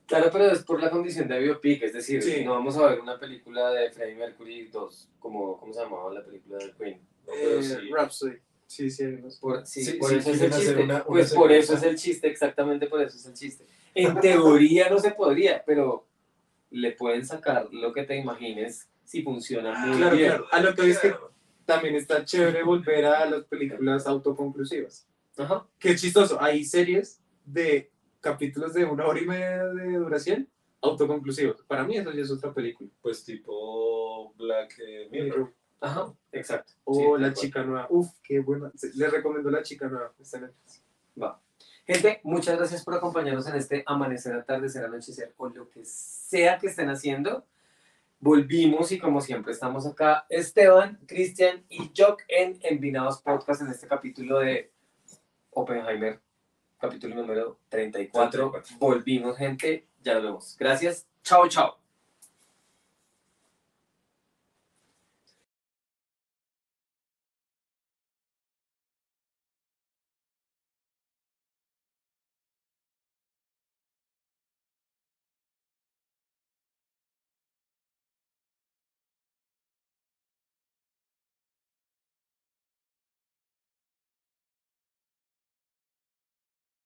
[SPEAKER 1] Claro, pero es por la condición de biopic, es decir, no vamos a ver una película de Freddie Mercury 2, como, ¿cómo se llamaba la película de Queen?
[SPEAKER 3] Eh, sí. Rhapsody. Sí, sí,
[SPEAKER 1] por, sí, por eso es el chiste. pues por eso es el chiste, exactamente por eso es el chiste. En teoría no se podría, pero le pueden sacar lo que te imagines si funciona muy
[SPEAKER 3] claro,
[SPEAKER 1] bien.
[SPEAKER 3] Claro. A lo que es que también está chévere volver a las películas autoconclusivas.
[SPEAKER 1] Ajá.
[SPEAKER 3] Qué chistoso. Hay series de capítulos de una hora y media de duración autoconclusivos. Para mí eso ya es otra película.
[SPEAKER 2] Pues tipo Black Mirror.
[SPEAKER 1] Ajá, exacto.
[SPEAKER 3] O La Chica Nueva. Uf, qué buena. Les recomiendo La Chica Nueva.
[SPEAKER 1] Va. Gente, muchas gracias por acompañarnos en este amanecer, atardecer, anochecer o lo que sea que estén haciendo. Volvimos y como siempre estamos acá, Esteban, Cristian y Jock en Envinados Podcast en este capítulo de Oppenheimer, capítulo número 34. 34. Volvimos, gente. Ya lo vemos. Gracias. Chao, chao.